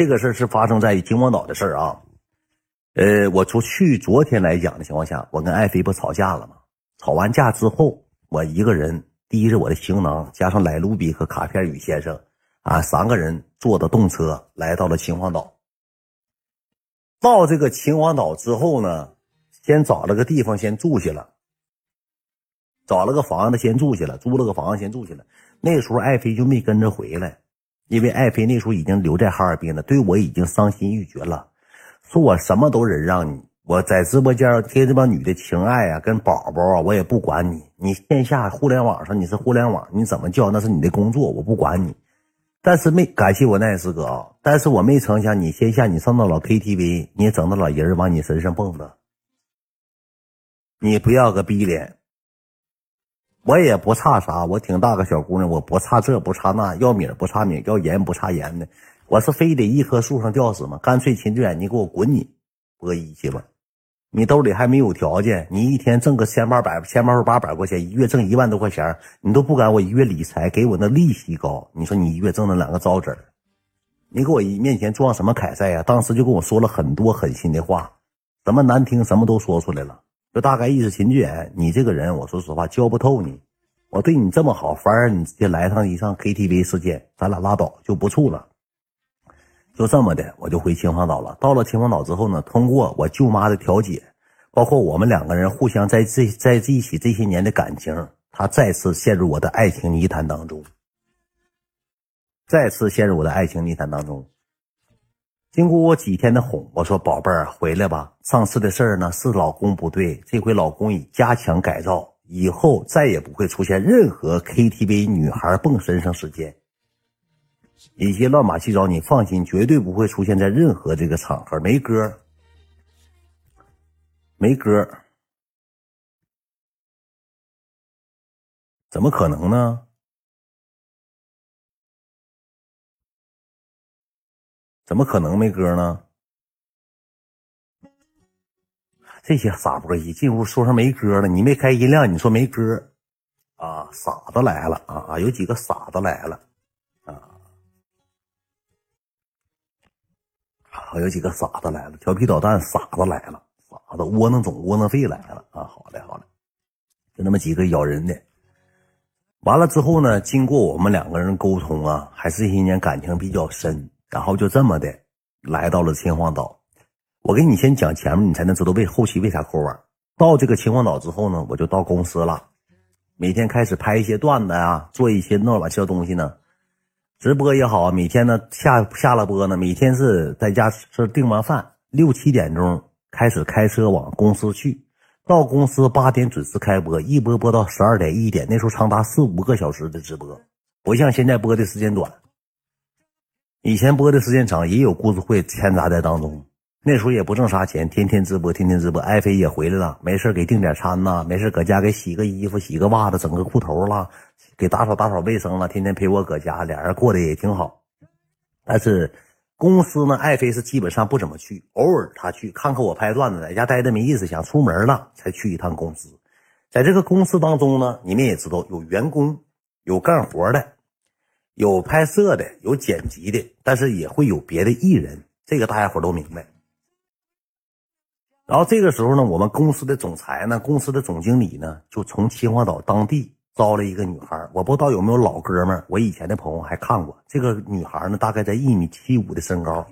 这个事儿是发生在秦皇岛的事儿啊。呃，我昨去昨天来讲的情况下，我跟爱妃不吵架了吗？吵完架之后，我一个人提着我的行囊，加上莱卢比和卡片宇先生，啊，三个人坐的动车来到了秦皇岛。到这个秦皇岛之后呢，先找了个地方先住下了，找了个房子先住下了，租了个房子先住下了。那时候爱妃就没跟着回来，因为爱妃那时候已经留在哈尔滨了，对我已经伤心欲绝了。说我什么都忍让你，我在直播间跟这帮女的情爱啊，跟宝宝啊，我也不管你。你线下互联网上你是互联网，你怎么叫那是你的工作，我不管你。但是没感谢我奈斯哥啊，但是我没成想你线下你上那老 KTV，你也整那老人往你身上蹦跶，你不要个逼脸。我也不差啥，我挺大个小姑娘，我不差这不差那，要米不差米，要盐不差盐的。我是非得一棵树上吊死吗？干脆秦志远，你给我滚你，播一去吧！你兜里还没有条件，你一天挣个千八百、千八八百块钱，一月挣一万多块钱，你都不敢我一月理财给我那利息高。你说你一月挣那两个糟子你给我面前装什么凯撒呀？当时就跟我说了很多狠心的话，什么难听什么都说出来了，就大概意思，秦志远，你这个人，我说实话教不透你。我对你这么好，反而你直接来上一上 KTV 事件，咱俩拉倒就不处了。就这么的，我就回秦皇岛了。到了秦皇岛之后呢，通过我舅妈的调解，包括我们两个人互相在这在一起这些年的感情，他再次陷入我的爱情泥潭当中。再次陷入我的爱情泥潭当中。经过我几天的哄，我说：“宝贝儿，回来吧。上次的事儿呢，是老公不对，这回老公已加强改造，以后再也不会出现任何 KTV 女孩蹦身上事件。”一些乱码七糟，你放心，绝对不会出现在任何这个场合。没歌，没歌，怎么可能呢？怎么可能没歌呢？这些傻波一进屋说上没歌了，你没开音量，你说没歌啊？傻子来了啊啊！有几个傻子来了。啊有几个傻子来了，调皮捣蛋，傻子来了，傻子窝囊种窝囊废来了啊！好嘞，好嘞，就那么几个咬人的。完了之后呢，经过我们两个人沟通啊，还是这些年感情比较深，然后就这么的来到了秦皇岛。我给你先讲前面，你才能知道为后期为啥抠碗。到这个秦皇岛之后呢，我就到公司了，每天开始拍一些段子啊，做一些乱七八糟东西呢。直播也好，每天呢下下了播呢，每天是在家是订完饭六七点钟开始开车往公司去，到公司八点准时开播，一播播到十二点一点，那时候长达四五个小时的直播，不像现在播的时间短，以前播的时间长，也有故事会掺杂在当中。那时候也不挣啥钱，天天直播，天天直播。爱妃也回来了，没事给订点餐呐，没事搁家给洗个衣服、洗个袜子、整个裤头了。给打扫打扫卫生了，天天陪我搁家，俩人过得也挺好。但是公司呢，爱妃是基本上不怎么去，偶尔她去看看我拍段子，在家待着没意思，想出门了才去一趟公司。在这个公司当中呢，你们也知道，有员工，有干活的，有拍摄的，有剪辑的，但是也会有别的艺人，这个大家伙都明白。然后这个时候呢，我们公司的总裁呢，公司的总经理呢，就从秦皇岛当地。招了一个女孩，我不知道有没有老哥们儿。我以前的朋友还看过这个女孩呢，大概在一米七五的身高，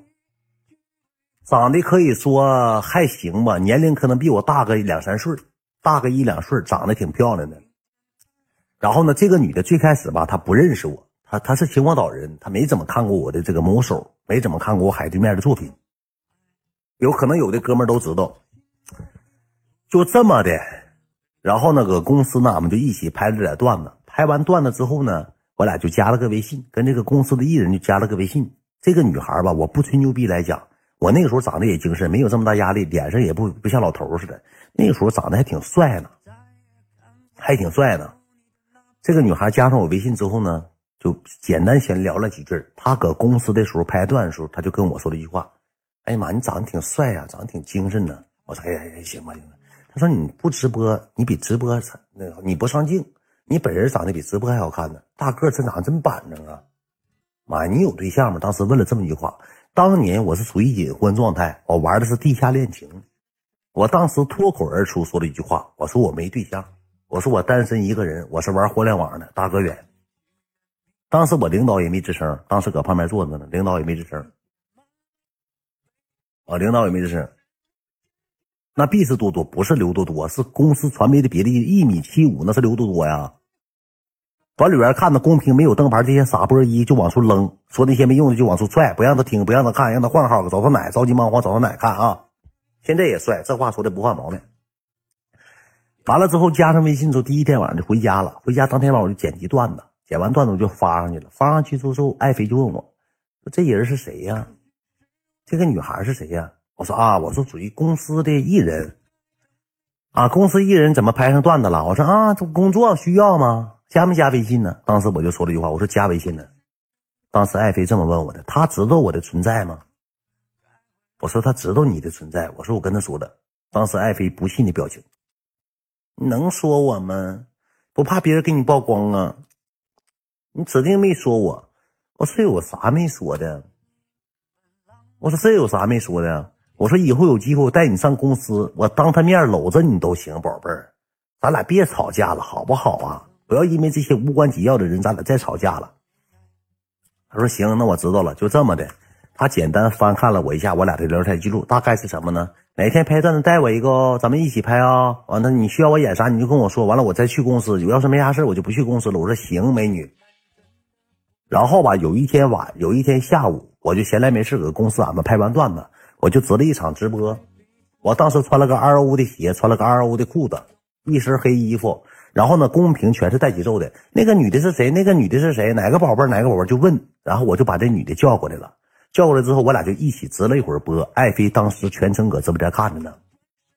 长得可以说还行吧，年龄可能比我大个两三岁，大个一两岁，长得挺漂亮的。然后呢，这个女的最开始吧，她不认识我，她她是秦皇岛人，她没怎么看过我的这个某手，没怎么看过我海对面的作品。有可能有的哥们都知道，就这么的。然后呢，搁公司呢，俺们就一起拍了点段子。拍完段子之后呢，我俩就加了个微信，跟这个公司的艺人就加了个微信。这个女孩吧，我不吹牛逼来讲，我那个时候长得也精神，没有这么大压力，脸上也不不像老头似的。那个时候长得还挺帅呢，还挺帅呢。这个女孩加上我微信之后呢，就简单闲聊了几句。他搁公司的时候拍段的时候，他就跟我说了一句话：“哎呀妈，你长得挺帅呀，长得挺精神呢。”我说：“哎呀，行吧，行吧。”他说：“你不直播，你比直播那个你不上镜，你本人长得比直播还好看呢。大个，这长得真板正啊！妈，你有对象吗？”当时问了这么一句话。当年我是处于隐婚状态，我玩的是地下恋情。我当时脱口而出说了一句话，我说我没对象，我说我单身一个人，我是玩互联网的，大哥远。当时我领导也没吱声，当时搁旁边坐着呢，领导也没吱声。啊，领导也没吱声。那必是多多，不是刘多多，是公司传媒的别的一米七五，那是刘多多呀。管理员看着公屏没有灯牌，这些傻波一就往出扔，说那些没用的就往出踹，不让他听，不让他看，让他换号，找他奶，着急忙慌找他奶看啊。现在也帅，这话说的不换毛病。完了之后加上微信之后，第一天晚上就回家了。回家当天晚上我就剪辑段子，剪完段子我就发上去了。发上去之后，爱妃就问我：“说这人是谁呀？这个女孩是谁呀？”我说：“啊，我说属于公司的艺人。啊，公司艺人怎么拍上段子了？我说啊，这工作需要吗？”加没加微信呢？当时我就说了一句话，我说加微信呢。当时爱妃这么问我的，他知道我的存在吗？我说他知道你的存在。我说我跟他说的。当时爱妃不信的表情，能说我吗？不怕别人给你曝光啊？你指定没说我。我说有啥没说的？我说这有啥没说的？我说以后有机会我带你上公司，我当他面搂着你都行，宝贝儿，咱俩别吵架了，好不好啊？不要因为这些无关紧要的人，咱俩再吵架了。他说行，那我知道了，就这么的。他简单翻看了我一下，我俩的聊天记录，大概是什么呢？哪天拍段子带我一个，咱们一起拍啊。完了，你需要我演啥，你就跟我说。完了，我再去公司。我要是没啥事我就不去公司了。我说行，美女。然后吧，有一天晚，有一天下午，我就闲来没事搁公司俺们拍完段子，我就值了一场直播。我当时穿了个 R O 的鞋，穿了个 R O 的裤子，一身黑衣服。然后呢，公屏全是带节奏的。那个女的是谁？那个女的是谁？哪个宝贝儿？哪个宝贝儿？就问。然后我就把这女的叫过来了。叫过来之后，我俩就一起直了一会儿播。爱妃当时全程搁直播间看着呢。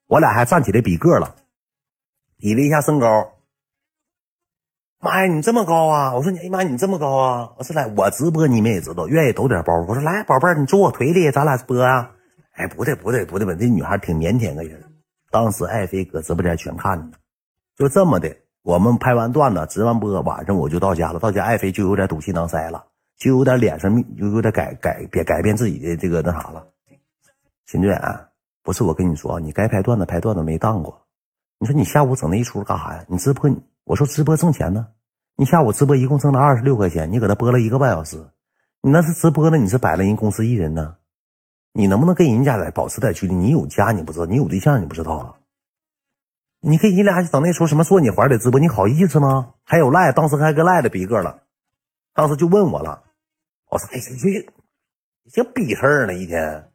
我俩还站起来比个了，比了一下身高。妈呀，你这么高啊！我说你，哎妈，你这么高啊！我说来，我直播你们也知道，愿意抖点包。我说来，宝贝儿，你坐我腿里，咱俩播啊。哎，不对，不对，不对吧？这女孩挺腼腆个人。当时爱妃搁直播间全看着呢，就这么的。我们拍完段子，直完播，晚上我就到家了。到家，爱妃就有点赌气囊塞了，就有点脸上就有点改改变改变自己的这个那啥了。秦志远，不是我跟你说，你该拍段子拍段子没当过。你说你下午整那一出干啥呀？你直播你，我说直播挣钱呢。你下午直播一共挣了二十六块钱，你搁那播了一个半小时，你那是直播呢？你是摆了人公司艺人呢？你能不能跟人家来保持点距离？你有家你不知道，你有对象你不知道啊？你跟你俩整那出什么坐你怀里直播，你好意思吗？还有赖，当时还跟赖的比个了，当时就问我了，我说哎，这这逼事儿呢一天，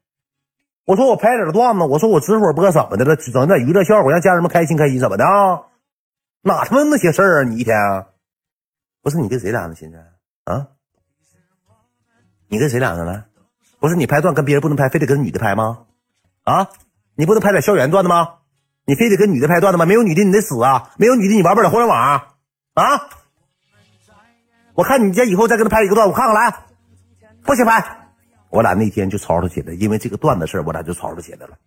我说我拍点段子，我说我直播播怎么的了，整点娱乐效果，让家人们开心开心，怎么的啊？哪他妈那些事儿啊？你一天啊，不是你跟谁俩呢？现在啊？你跟谁俩呢？来，不是你拍段跟别人不能拍，非得跟女的拍吗？啊？你不能拍点校园段子吗？你非得跟女的拍段子吗？没有女的你得死啊！没有女的你玩不了互联网啊！啊！我看你家以后再跟他拍一个段，我看看来，不行拍。我俩那天就吵吵起来，因为这个段子事我俩就吵吵起来了。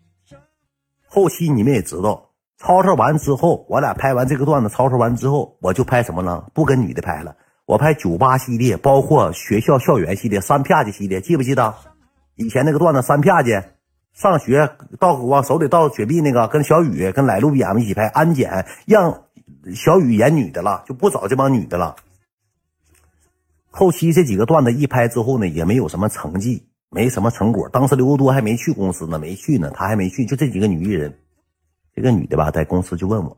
后期你们也知道，吵吵完之后，我俩拍完这个段子，吵吵完之后，我就拍什么了？不跟女的拍了，我拍酒吧系列，包括学校校园系列、三啪叽系列，记不记得？以前那个段子三啪叽。上学到往手里倒雪碧那个，跟小雨跟来路比俺们一起拍安检，让小雨演女的了，就不找这帮女的了。后期这几个段子一拍之后呢，也没有什么成绩，没什么成果。当时刘多还没去公司呢，没去呢，他还没去，就这几个女艺人。这个女的吧，在公司就问我，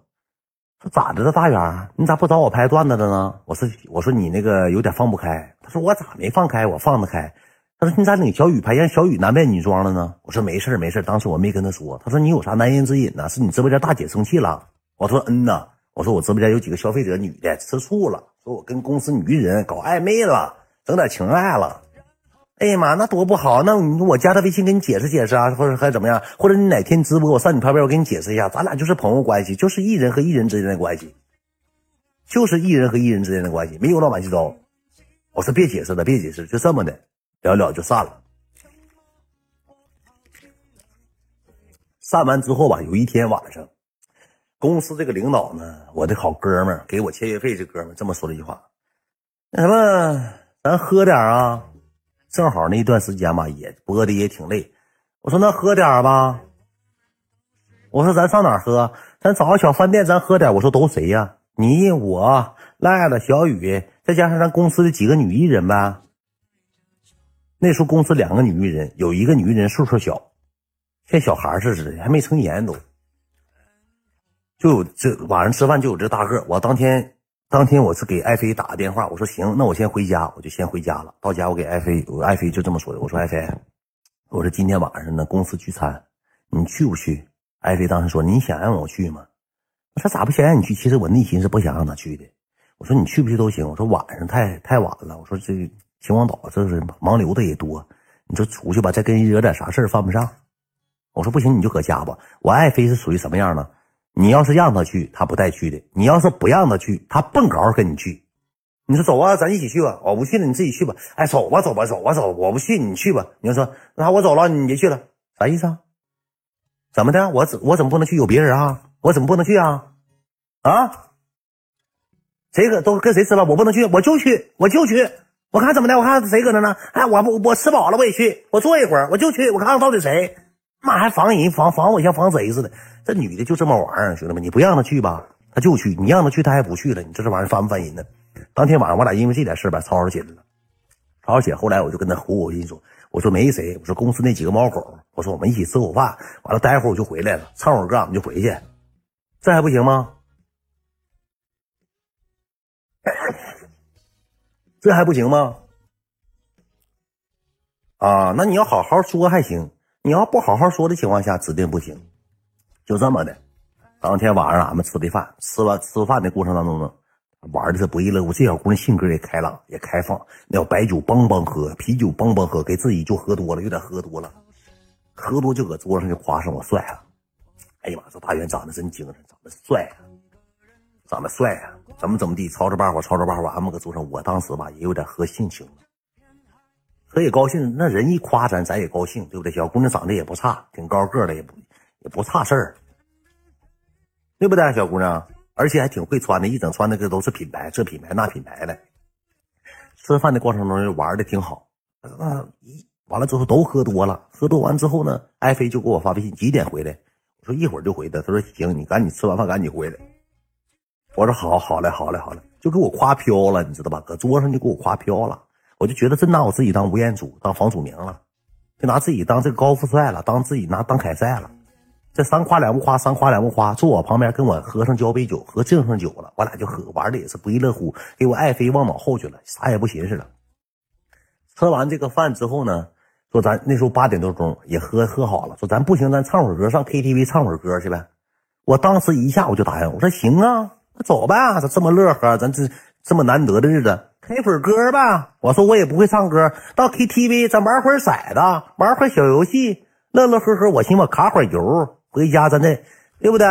说咋的了，大远，你咋不找我拍段子的呢？我说我说你那个有点放不开。他说我咋没放开？我放得开。他说：“你咋领小雨拍，让小雨男扮女装了呢？”我说：“没事没事当时我没跟他说。他说：“你有啥难言之隐呢？是你直播间大姐生气了？”我说：“嗯呐。”我说：“我直播间有几个消费者女的吃醋了，说我跟公司女人搞暧昧了，整点情爱了。哎呀妈，那多不好！那我加他微信给你解释解释啊，或者还怎么样？或者你哪天直播，我上你旁边，我给你解释一下，咱俩就是朋友关系，就是艺人和艺人之间的关系，就是艺人和艺人之间的关系，没有老板去招。我说别解释了，别解释，就这么的。”聊聊就散了。散完之后吧，有一天晚上，公司这个领导呢，我的好哥们儿给我签约费，这哥们儿这么说了一句话：“那什么，咱喝点啊？正好那段时间吧，也播的也挺累。我说那喝点吧。我说咱上哪喝？咱找个小饭店，咱喝点。我说都谁呀？你我赖了小雨，再加上咱公司的几个女艺人呗。那时候公司两个女艺人，有一个女艺人岁数小，像小孩似的，还没成年都。就有这晚上吃饭就有这大个。我当天当天我是给爱妃打个电话，我说行，那我先回家，我就先回家了。到家我给爱妃，我爱妃就这么说的，我说爱妃，我说今天晚上呢公司聚餐，你去不去？艾菲当时说：“你想让我去吗？”我说：“咋不想让你去？其实我内心是不想让他去的。”我说：“你去不去都行。”我说：“晚上太太晚了。”我说：“这秦皇岛这是盲流的也多，你说出去吧，再跟人惹点啥事犯不上。”我说：“不行，你就搁家吧。”我爱妃是属于什么样呢？你要是让他去，他不带去的；你要是不让他去，他蹦高跟你去。你说走啊，咱一起去吧。我不去了，你自己去吧。哎，走吧，走吧，走吧，走。我不去，你去吧。你要说那我走了，你别去了，啥意思啊？怎么的？我怎我怎么不能去？有别人啊？我怎么不能去啊？啊？谁搁都跟谁吃饭？我不能去，我就去，我就去。我看怎么的？我看谁搁那呢？哎，我不我吃饱了我也去，我坐一会儿我就去，我看看到底谁？妈还防人防防我像防贼似的。这女的就这么玩意儿，兄弟们，你不让她去吧，她就去；你让她去，她还不去了。你这这玩意儿烦不烦人呢？当天晚上我俩因为这点事吧吵吵起来了，吵吵起来。后来我就跟她胡我跟你说。我说没谁，我说公司那几个猫狗，我说我们一起吃口饭，完了待会儿我就回来了，唱会歌俺们就回去，这还不行吗？这还不行吗？啊，那你要好好说还行，你要不好好说的情况下，指定不行。就这么的，当天晚上俺们吃的饭，吃完吃饭的过程当中呢。玩的是不亦乐乎，这小姑娘性格也开朗，也开放。那要白酒梆梆喝，啤酒梆梆喝，给自己就喝多了，有点喝多了，喝多就搁桌上就夸上我帅啊！哎呀妈，这大元长得真精神，长得帅啊，长得帅啊，怎么怎么地，吵吵巴火，吵吵巴火，俺们搁桌上，我当时吧也有点喝性情了，可也高兴。那人一夸咱，咱也高兴，对不对？小姑娘长得也不差，挺高个的，也不也不差事儿，对不对，小姑娘？而且还挺会穿的，一整穿那个都是品牌，这品牌那品牌的。吃饭的过程中玩的挺好，啊，一完了之后都喝多了，喝多完之后呢，艾飞就给我发微信，几点回来？我说一会儿就回的。他说行，你赶紧吃完饭赶紧回来。我说好，好嘞，好嘞，好嘞，就给我夸飘了，你知道吧？搁桌上就给我夸飘了，我就觉得真拿我自己当吴彦祖，当房祖名了，就拿自己当这个高富帅了，当自己拿当凯撒了。这三夸两不夸，三夸两不夸，坐我旁边跟我喝上交杯酒，喝敬上酒了，我俩就喝，玩的也是不亦乐乎，给我爱妃忘脑后去了，啥也不寻思了。吃完这个饭之后呢，说咱那时候八点多钟也喝喝好了，说咱不行，咱唱会歌，上 KTV 唱会歌去呗。我当时一下我就答应，我说行啊，那走呗，这这么乐呵，咱这这么难得的日子，开会歌吧。我说我也不会唱歌，到 KTV 咱玩会骰子，玩会小游戏，乐乐呵呵。我寻思我卡会儿油。回家咱得对不对？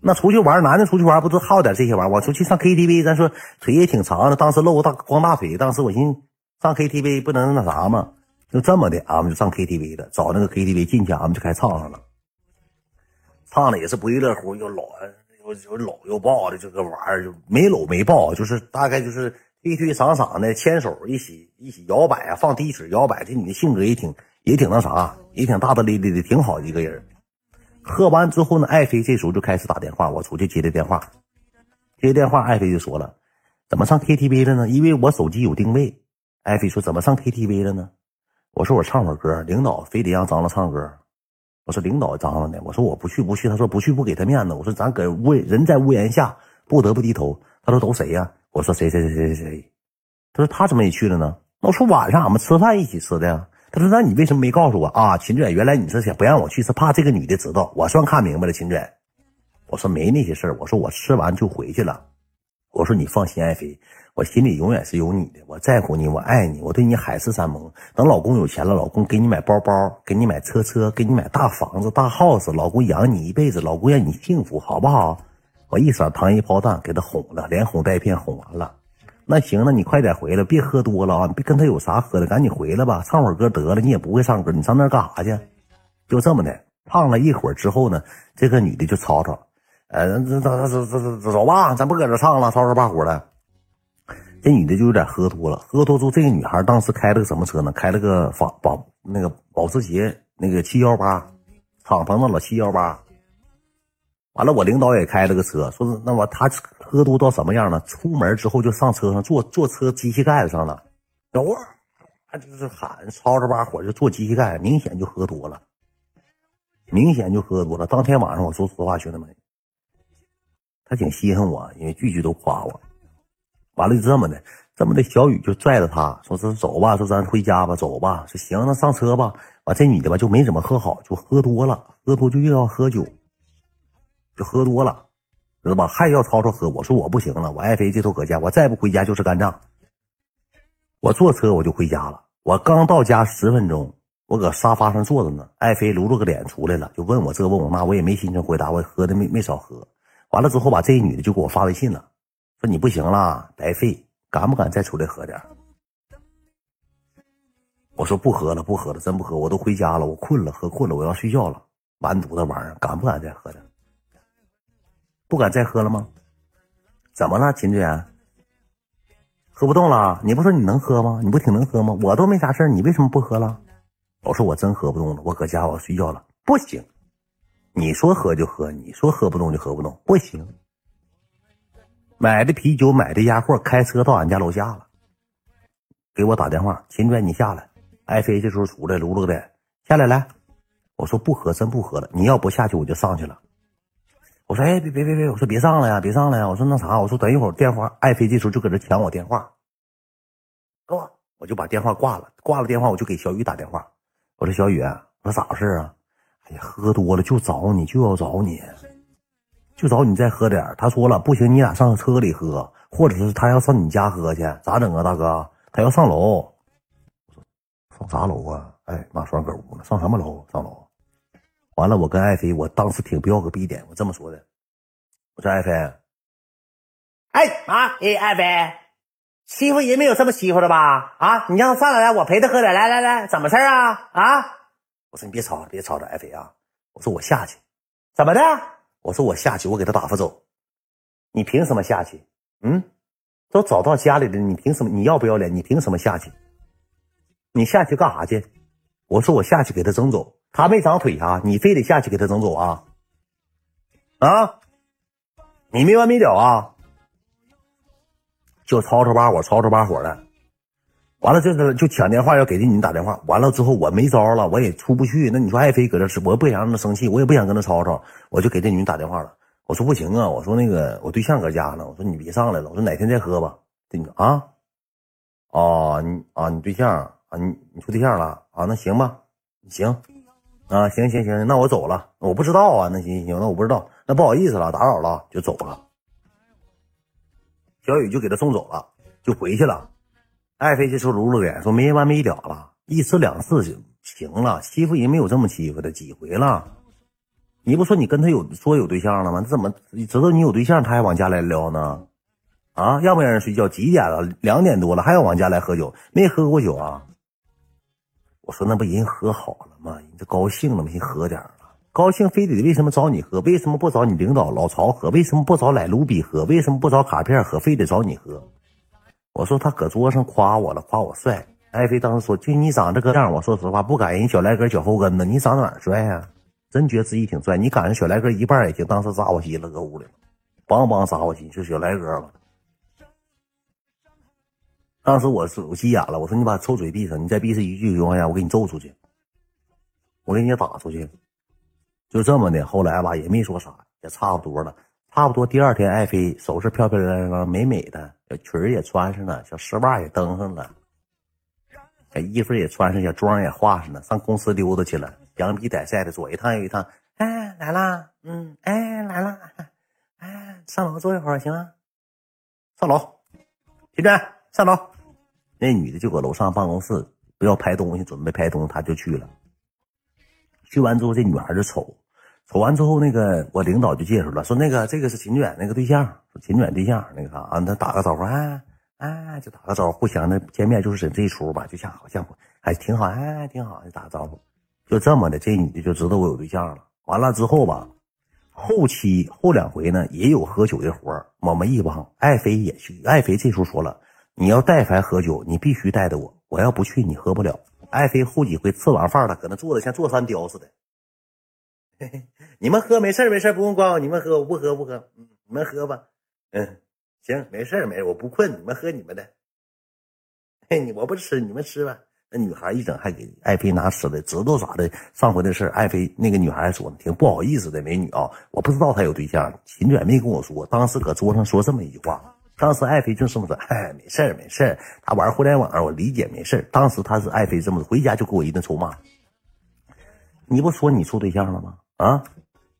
那出去玩，男的出去玩不都好点这些玩意儿？我出去上 KTV，咱说腿也挺长的，当时露个大光大腿。当时我寻上 KTV 不能那啥吗？就这么的，俺们就上 KTV 了，找那个 KTV 进去，俺们就开始唱上了。唱的也是不亦乐乎，又搂又又搂又抱的这个玩意儿，就没搂没抱，就是大概就是推推搡搡的牵手一起一起摇摆啊，放低曲摇摆。这女的性格也挺也挺那啥，也挺大大咧咧的，挺好一个人。喝完之后呢，爱妃这时候就开始打电话，我出去接的电话，接电话，爱妃就说了：“怎么上 KTV 了呢？因为我手机有定位。”爱妃说：“怎么上 KTV 了呢？”我说：“我唱会儿歌，领导非得让张罗唱歌。”我说：“领导张罗呢。”我说：“我不去，不去。”他说：“不去不给他面子。”我说：“咱搁屋人在屋檐下，不得不低头。”他说：“都谁呀？”我说：“谁谁谁谁谁。”他说：“他怎么也去了呢？”我说：“晚上俺们吃饭一起吃的呀。”他说：“那你为什么没告诉我啊，秦远？原来你是想不让我去，是怕这个女的知道。我算看明白了，秦远。我说没那些事儿。我说我吃完就回去了。我说你放心，爱妃，我心里永远是有你的。我在乎你，我爱你，我对你海誓山盟。等老公有钱了，老公给你买包包，给你买车车，给你买大房子、大 house，老公养你一辈子，老公让你幸福，好不好？我一撒糖衣炮弹给他哄了，连哄带骗哄完了。”那行，那你快点回来，别喝多了啊！别跟他有啥喝的，赶紧回来吧，唱会儿歌得了。你也不会唱歌，你上那干啥去？就这么的，唱了一会儿之后呢，这个女的就吵吵，呃，走走走走走走吧，咱不搁这唱了，吵吵把火的。这女的就有点喝多了，喝多之后，这个女孩当时开了个什么车呢？开了个法保那个保时捷那个七幺八，敞篷的老七幺八。完了，我领导也开了个车，说是那么他喝多到什么样呢？出门之后就上车上坐坐车机器盖子上了，哇，他就是喊吵吵把火就坐机器盖，明显就喝多了，明显就喝多了。当天晚上我说实话，兄弟们，他挺稀罕我，因为句句都夸我。完了就这么的，这么的小雨就拽着他说：“是走吧，说咱回家吧，走吧。”说行，那上车吧。完这女的吧就没怎么喝好，就喝多了，喝多就又要喝酒，就喝多了，知道吧？还要吵吵喝。我说我不行了，我爱妃这头搁家，我再不回家就是干仗。我坐车我就回家了。我刚到家十分钟，我搁沙发上坐着呢。爱妃露露个脸出来了，就问我这问我那，我也没心情回答。我喝的没没少喝。完了之后吧，这女的就给我发微信了。说你不行了，白费，敢不敢再出来喝点？我说不喝了，不喝了，真不喝，我都回家了，我困了，喝困了，我要睡觉了。完犊子玩意儿，敢不敢再喝点？不敢再喝了吗？怎么了，秦志远？喝不动了？你不说你能喝吗？你不挺能喝吗？我都没啥事你为什么不喝了？我说我真喝不动了，我搁家我睡觉了。不行，你说喝就喝，你说喝不动就喝不动，不行。买的啤酒，买的鸭货，开车到俺家楼下了，给我打电话，秦娟，你下来。爱妃这时候出来，撸了个脸，下来来。我说不喝，真不喝了。你要不下去，我就上去了。我说哎，别别别别，我说别上了呀，别上了呀。我说那啥，我说等一会儿电话。爱妃这时候就搁这抢我电话，我我就把电话挂了，挂了电话我就给小雨打电话。我说小雨，我说咋回事啊？哎呀，喝多了就找你，就要找你。就找你再喝点他说了不行，你俩上车里喝，或者是他要上你家喝去，咋整啊，大哥？他要上楼。上啥楼啊？哎，马，双搁屋呢，上什么楼？上楼。完了，我跟爱妃，我当时挺不要个逼点，我这么说的，我说爱妃，哎啊，哎爱妃，欺负人没有这么欺负的吧？啊，你让他上来来，我陪他喝点，来来来，怎么事啊？啊？我说你别吵，别吵着，爱妃啊，我说我下去，怎么的？我说我下去，我给他打发走。你凭什么下去？嗯，都找到家里了，你凭什么？你要不要脸？你凭什么下去？你下去干啥去？我说我下去给他整走。他没长腿啊，你非得下去给他整走啊？啊？你没完没了啊？就吵吵把火，吵吵把火的。完了，就是就抢电话要给这女打电话。完了之后我没招了，我也出不去。那你说爱妃搁这吃，我不想让她生气，我也不想跟她吵吵，我就给这女打电话了。我说不行啊，我说那个我对象搁家呢，我说你别上来了，我说哪天再喝吧。这个啊，哦你啊你对象啊你你处对象了啊？那行吧，行啊行行行，那我走了。我不知道啊，那行行行，那我不知道，那不好意思了，打扰了，就走了。小雨就给他送走了，就回去了。爱妃这时候露露脸说：“没完没了了，一次两次行行了，欺负人没有这么欺负的，几回了？你不说你跟他有说有对象了吗？怎么知道你有对象，他还往家来撩呢？啊，让不让人睡觉？几点了？两点多了，还要往家来喝酒？没喝过酒啊？我说那不人喝好了吗？人这高兴了吗？先喝点了，高兴非得为什么找你喝？为什么不找你领导老曹喝？为什么不找来卢比喝？为什么不找卡片喝？非得找你喝？”我说他搁桌上夸我了，夸我帅。爱妃当时说：“就你长这个样，我说实话不赶人小来哥脚后跟子，你长哪帅呀？真觉得自己挺帅。你赶上小来哥一半也行。当时扎我心了，搁屋里，梆梆扎我心，就小来哥了。当时我是我急眼了，我说你把臭嘴闭上，你再闭上一句情况下，我给你揍出去，我给你打出去。就这么的，后来吧也没说啥，也差不多了。差不多第二天，爱妃收拾漂漂亮亮、美美的，小裙也穿上了，小丝袜也登上了，小衣服也穿上，小妆也化上了，上公司溜达去了，羊皮带晒的，左一趟右一趟。哎，来啦，嗯，哎，来啦，哎，上楼坐一会儿行吗？上楼，徐真，上楼。那女的就搁楼上办公室，不要拍东西，准备拍东西，她就去了。去完之后，这女孩就瞅。瞅完之后，那个我领导就介绍了，说那个这个是秦卷那个对象，说秦卷对象那个啥，他打个招呼，哎哎，就打个招呼，互相的见面就是整这一出吧，就像好像还挺好，哎挺好，就打个招呼，就这么的，这女的就知道我有对象了。完了之后吧，后期后两回呢也有喝酒的活我们一帮爱妃也去，爱妃这时候说了，你要但凡喝酒，你必须带着我，我要不去你喝不了。爱妃后几回吃完饭了，搁那坐着像坐山雕似的。嘿嘿，你们喝没事没事不用管我，你们喝我不喝不喝，你们喝吧，嗯，行，没事没事，我不困，你们喝你们的。嘿，我不吃，你们吃吧。那女孩一整还给爱妃拿吃的，知道咋的？上回的事爱妃那个女孩还说呢，挺不好意思的，美女啊，我不知道她有对象，秦卷没跟我说，当时搁桌上说这么一句话。当时爱妃就这么说，哎，没事没事她玩互联网，我理解，没事当时她是爱妃这么回家就给我一顿臭骂。你不说你处对象了吗？啊，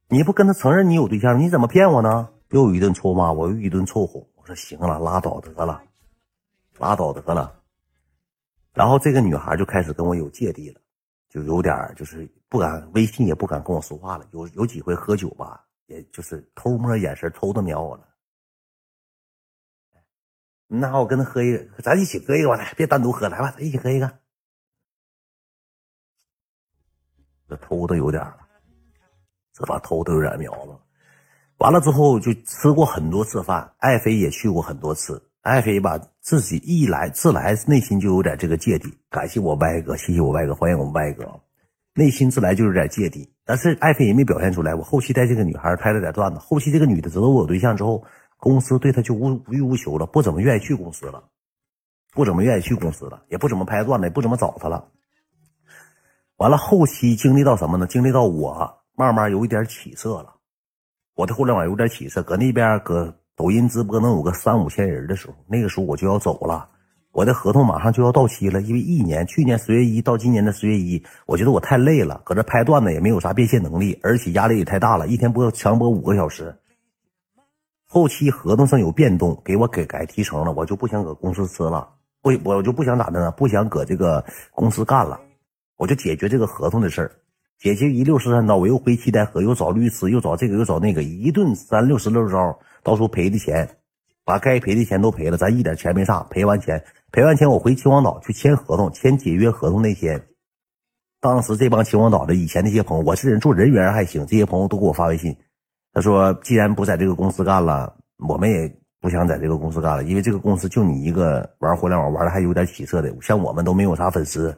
你不跟他承认你有对象，你怎么骗我呢？又一顿臭骂，我又一顿臭哄。我说行了，拉倒得了，拉倒得了。然后这个女孩就开始跟我有芥蒂了，就有点就是不敢微信也不敢跟我说话了。有有几回喝酒吧，也就是偷摸眼神偷着瞄我了。那，我跟他喝一个，咱一起喝一个吧，来，别单独喝，来吧，咱一起喝一个。这头都有点了，这把头都有点苗子。完了之后就吃过很多次饭，爱妃也去过很多次。爱妃吧自己一来自来内心就有点这个芥蒂。感谢我歪哥，谢谢我歪哥，欢迎我们歪哥。内心自来就有点芥蒂，但是爱妃也没表现出来。我后期带这个女孩拍了点段子，后期这个女的知道我有对象之后。公司对他就无无欲无求了，不怎么愿意去公司了，不怎么愿意去公司了，也不怎么拍段子，也不怎么找他了。完了，后期经历到什么呢？经历到我慢慢有一点起色了，我的互联网有点起色，搁那边搁抖音直播能有个三五千人的时候，那个时候我就要走了，我的合同马上就要到期了，因为一年，去年十月一到今年的十月一，我觉得我太累了，搁这拍段子也没有啥变现能力，而且压力也太大了，一天播强播五个小时。后期合同上有变动，给我给改提成了，我就不想搁公司吃了，不，我就不想咋的呢？不想搁这个公司干了，我就解决这个合同的事儿，解决一溜十三刀，我又回七台河，又找律师，又找这个，又找那个，一顿三六十六招，到时候赔的钱，把该赔的钱都赔了，咱一点钱没差。赔完钱，赔完钱，我回秦皇岛去签合同，签解约合同那天，当时这帮秦皇岛的以前那些朋友，我这人做人缘还行，这些朋友都给我发微信。他说：“既然不在这个公司干了，我们也不想在这个公司干了，因为这个公司就你一个玩互联网玩的还有点起色的，像我们都没有啥粉丝，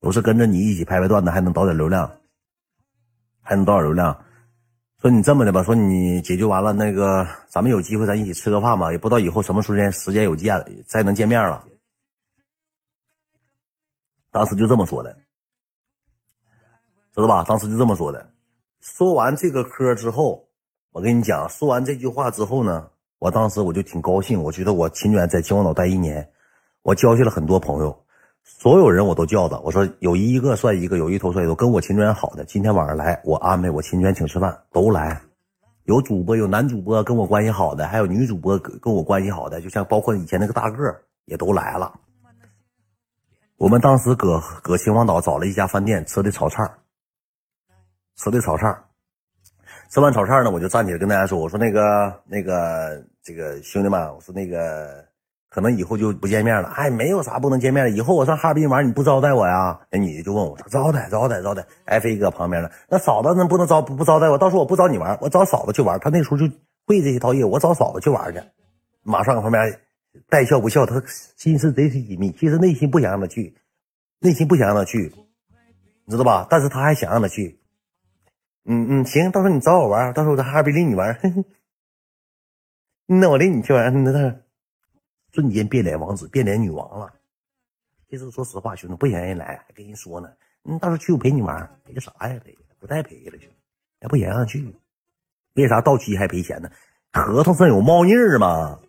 都是跟着你一起拍拍段子，还能导点流量，还能导点流量。说你这么的吧，说你解决完了，那个咱们有机会咱一起吃个饭吧，也不知道以后什么时间时间有见再能见面了。当时就这么说的，知道吧？当时就这么说的。说完这个嗑之后。”我跟你讲，说完这句话之后呢，我当时我就挺高兴。我觉得我秦远在秦皇岛待一年，我交下了很多朋友，所有人我都叫的。我说有一个算一个，有一头算一头。跟我秦远好的，今天晚上来，我安排我秦远请吃饭，都来。有主播，有男主播跟我关系好的，还有女主播跟我关系好的，就像包括以前那个大个也都来了。我们当时搁搁秦皇岛找了一家饭店吃的炒菜，吃的炒菜。吃完炒菜呢，我就站起来跟大家说：“我说那个那个这个兄弟们，我说那个可能以后就不见面了。哎，没有啥不能见面的。以后我上哈尔滨玩，你不招待我呀？那女的就问我：招待招待招待。艾飞哥旁边呢，那嫂子那不能招不招待我？到时候我不找你玩，我找嫂子去玩。他那时候就会这些套业务，我找嫂子去玩去。马上旁边带笑不笑，他心思贼是隐秘，其实内心不想让他去，内心不想让他去，你知道吧？但是他还想让他去。”嗯嗯，行，到时候你找我玩，到时候我在哈尔滨领你玩。那我领你去玩，那那瞬间变脸王子，变脸女王了。其实说实话，兄弟不想人来，还跟人说呢。你到时候去我陪你玩，赔啥呀？赔不带赔了，兄弟，还不想让去？为啥到期还赔钱呢？合同上有猫腻儿吗？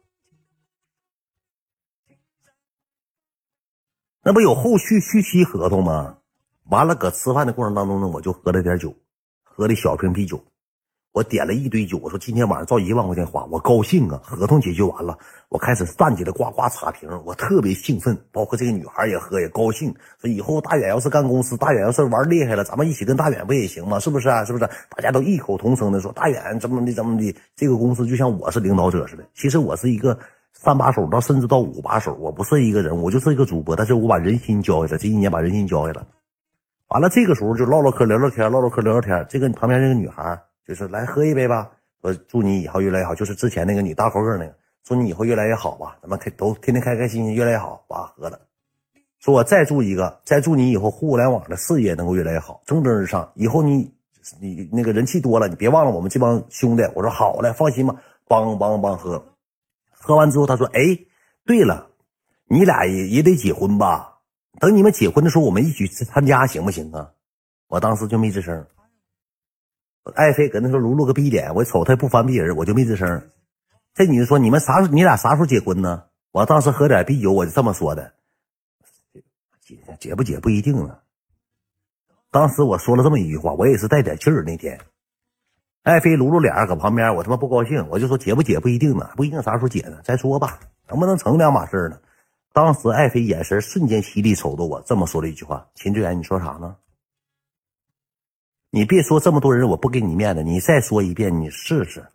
那不有后续续期合同吗？完了，搁吃饭的过程当中呢，我就喝了点酒。喝的小瓶啤酒，我点了一堆酒。我说今天晚上照一万块钱花，我高兴啊！合同解决完了，我开始站起来呱呱擦瓶，我特别兴奋。包括这个女孩也喝也高兴，说以后大远要是干公司，大远要是玩厉害了，咱们一起跟大远不也行吗？是不是啊？是不是？大家都异口同声的说大远怎么的怎么的，这个公司就像我是领导者似的。其实我是一个三把手到甚至到五把手，我不是一个人，我就是一个主播，但是我把人心交下了。这一年把人心交下了。完了，这个时候就唠唠嗑、聊聊天、唠唠嗑、聊聊天。这个旁边这个女孩就是来喝一杯吧，我祝你以后越来越好。就是之前那个女大高个那个，祝你以后越来越好吧，咱们开都天天开开心心，越来越好吧，喝了。说我再祝一个，再祝你以后互联网的事业能够越来越好，蒸蒸日上。以后你你那个人气多了，你别忘了我们这帮兄弟。我说好嘞，放心吧，帮帮帮喝。喝完之后，他说：“哎，对了，你俩也也得结婚吧？等你们结婚的时候，我们一起去参加，行不行啊？”我当时就没吱声。爱妃搁那时候撸噜个逼脸，我瞅他不翻逼人，我就没吱声。这女的说：“你们啥时？你俩啥时候结婚呢？”我当时喝点啤酒，我就这么说的。结结不结不一定呢。当时我说了这么一句话，我也是带点气儿。那天，爱妃撸噜脸搁旁边，我他妈不高兴，我就说结不结不一定呢，不一定啥时候结呢，再说吧，能不能成两码事呢？当时爱妃眼神瞬间犀利，瞅着我这么说了一句话：“秦志远，你说啥呢？你别说这么多人，我不给你面子，你再说一遍，你试试。”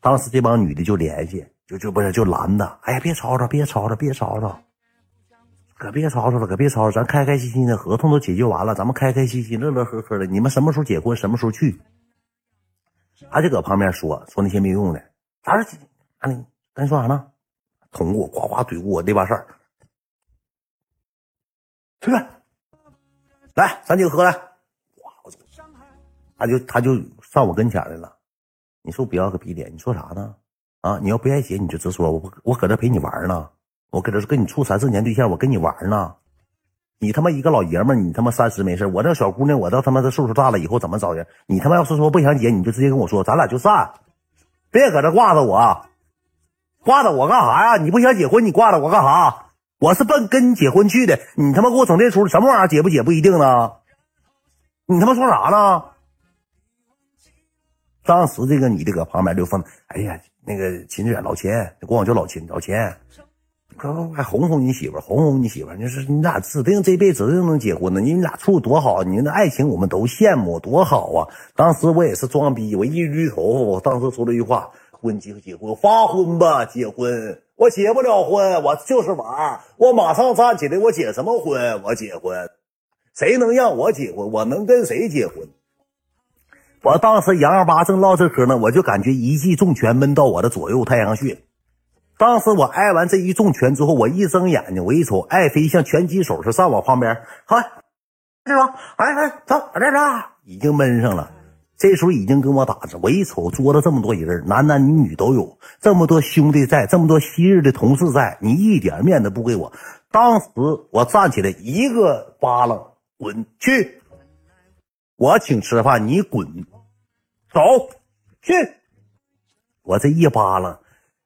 当时这帮女的就联系，就就不是就拦他，哎呀，别吵吵，别吵吵，别吵吵。可别吵吵了，可别吵吵，咱开开心心的，合同都解决完了，咱们开开心心、乐乐呵呵的。你们什么时候结婚，什么时候去？他就搁旁边说说那些没用的。啥时候？啊，你跟你说啥呢？捅我，呱呱怼我那把事儿。去，来，咱几个喝来。哇，我走。他就他就上我跟前来了。你说不要个逼脸，你说啥呢？啊，你要不愿意结，你就直说。我我搁这陪你玩呢。我搁这跟你处三四年对象，我跟你玩呢。你他妈一个老爷们，你他妈三十没事我这小姑娘，我到他妈这岁数大了以后怎么找人？你他妈要是说不想结，你就直接跟我说，咱俩就散，别搁这挂着我，挂着我干啥呀？你不想结婚，你挂着我干啥？我是奔跟你结婚去的，你他妈给我整这出，什么玩意儿？结不结不一定呢。你他妈说啥呢？当时这个女的搁旁边就放，哎呀，那个秦志远老秦，管我叫老秦，老秦。快快快，哄哄你媳妇，哄哄你媳妇。你说你俩指定这辈子指定能结婚呢？你俩处多好，你那爱情我们都羡慕，多好啊！当时我也是装逼，我一捋头发，我当时说了一句话：婚结结婚，发婚吧，结婚。我结不了婚，我就是玩我马上站起来，我结什么婚？我结婚，谁能让我结婚？我能跟谁结婚？我当时杨二八正唠这嗑呢，我就感觉一记重拳闷到我的左右太阳穴。当时我挨完这一重拳之后，我一睁眼睛，我一瞅，爱妃像拳击手似的上我旁边，嗨，是吧？哎哎，走，在这儿，已经闷上了。这时候已经跟我打着，我一瞅桌子这么多人，男男女女都有，这么多兄弟在，这么多昔日的同事在，你一点面子不给我。当时我站起来，一个巴拉滚去，我请吃饭，你滚，走去。我这一巴掌。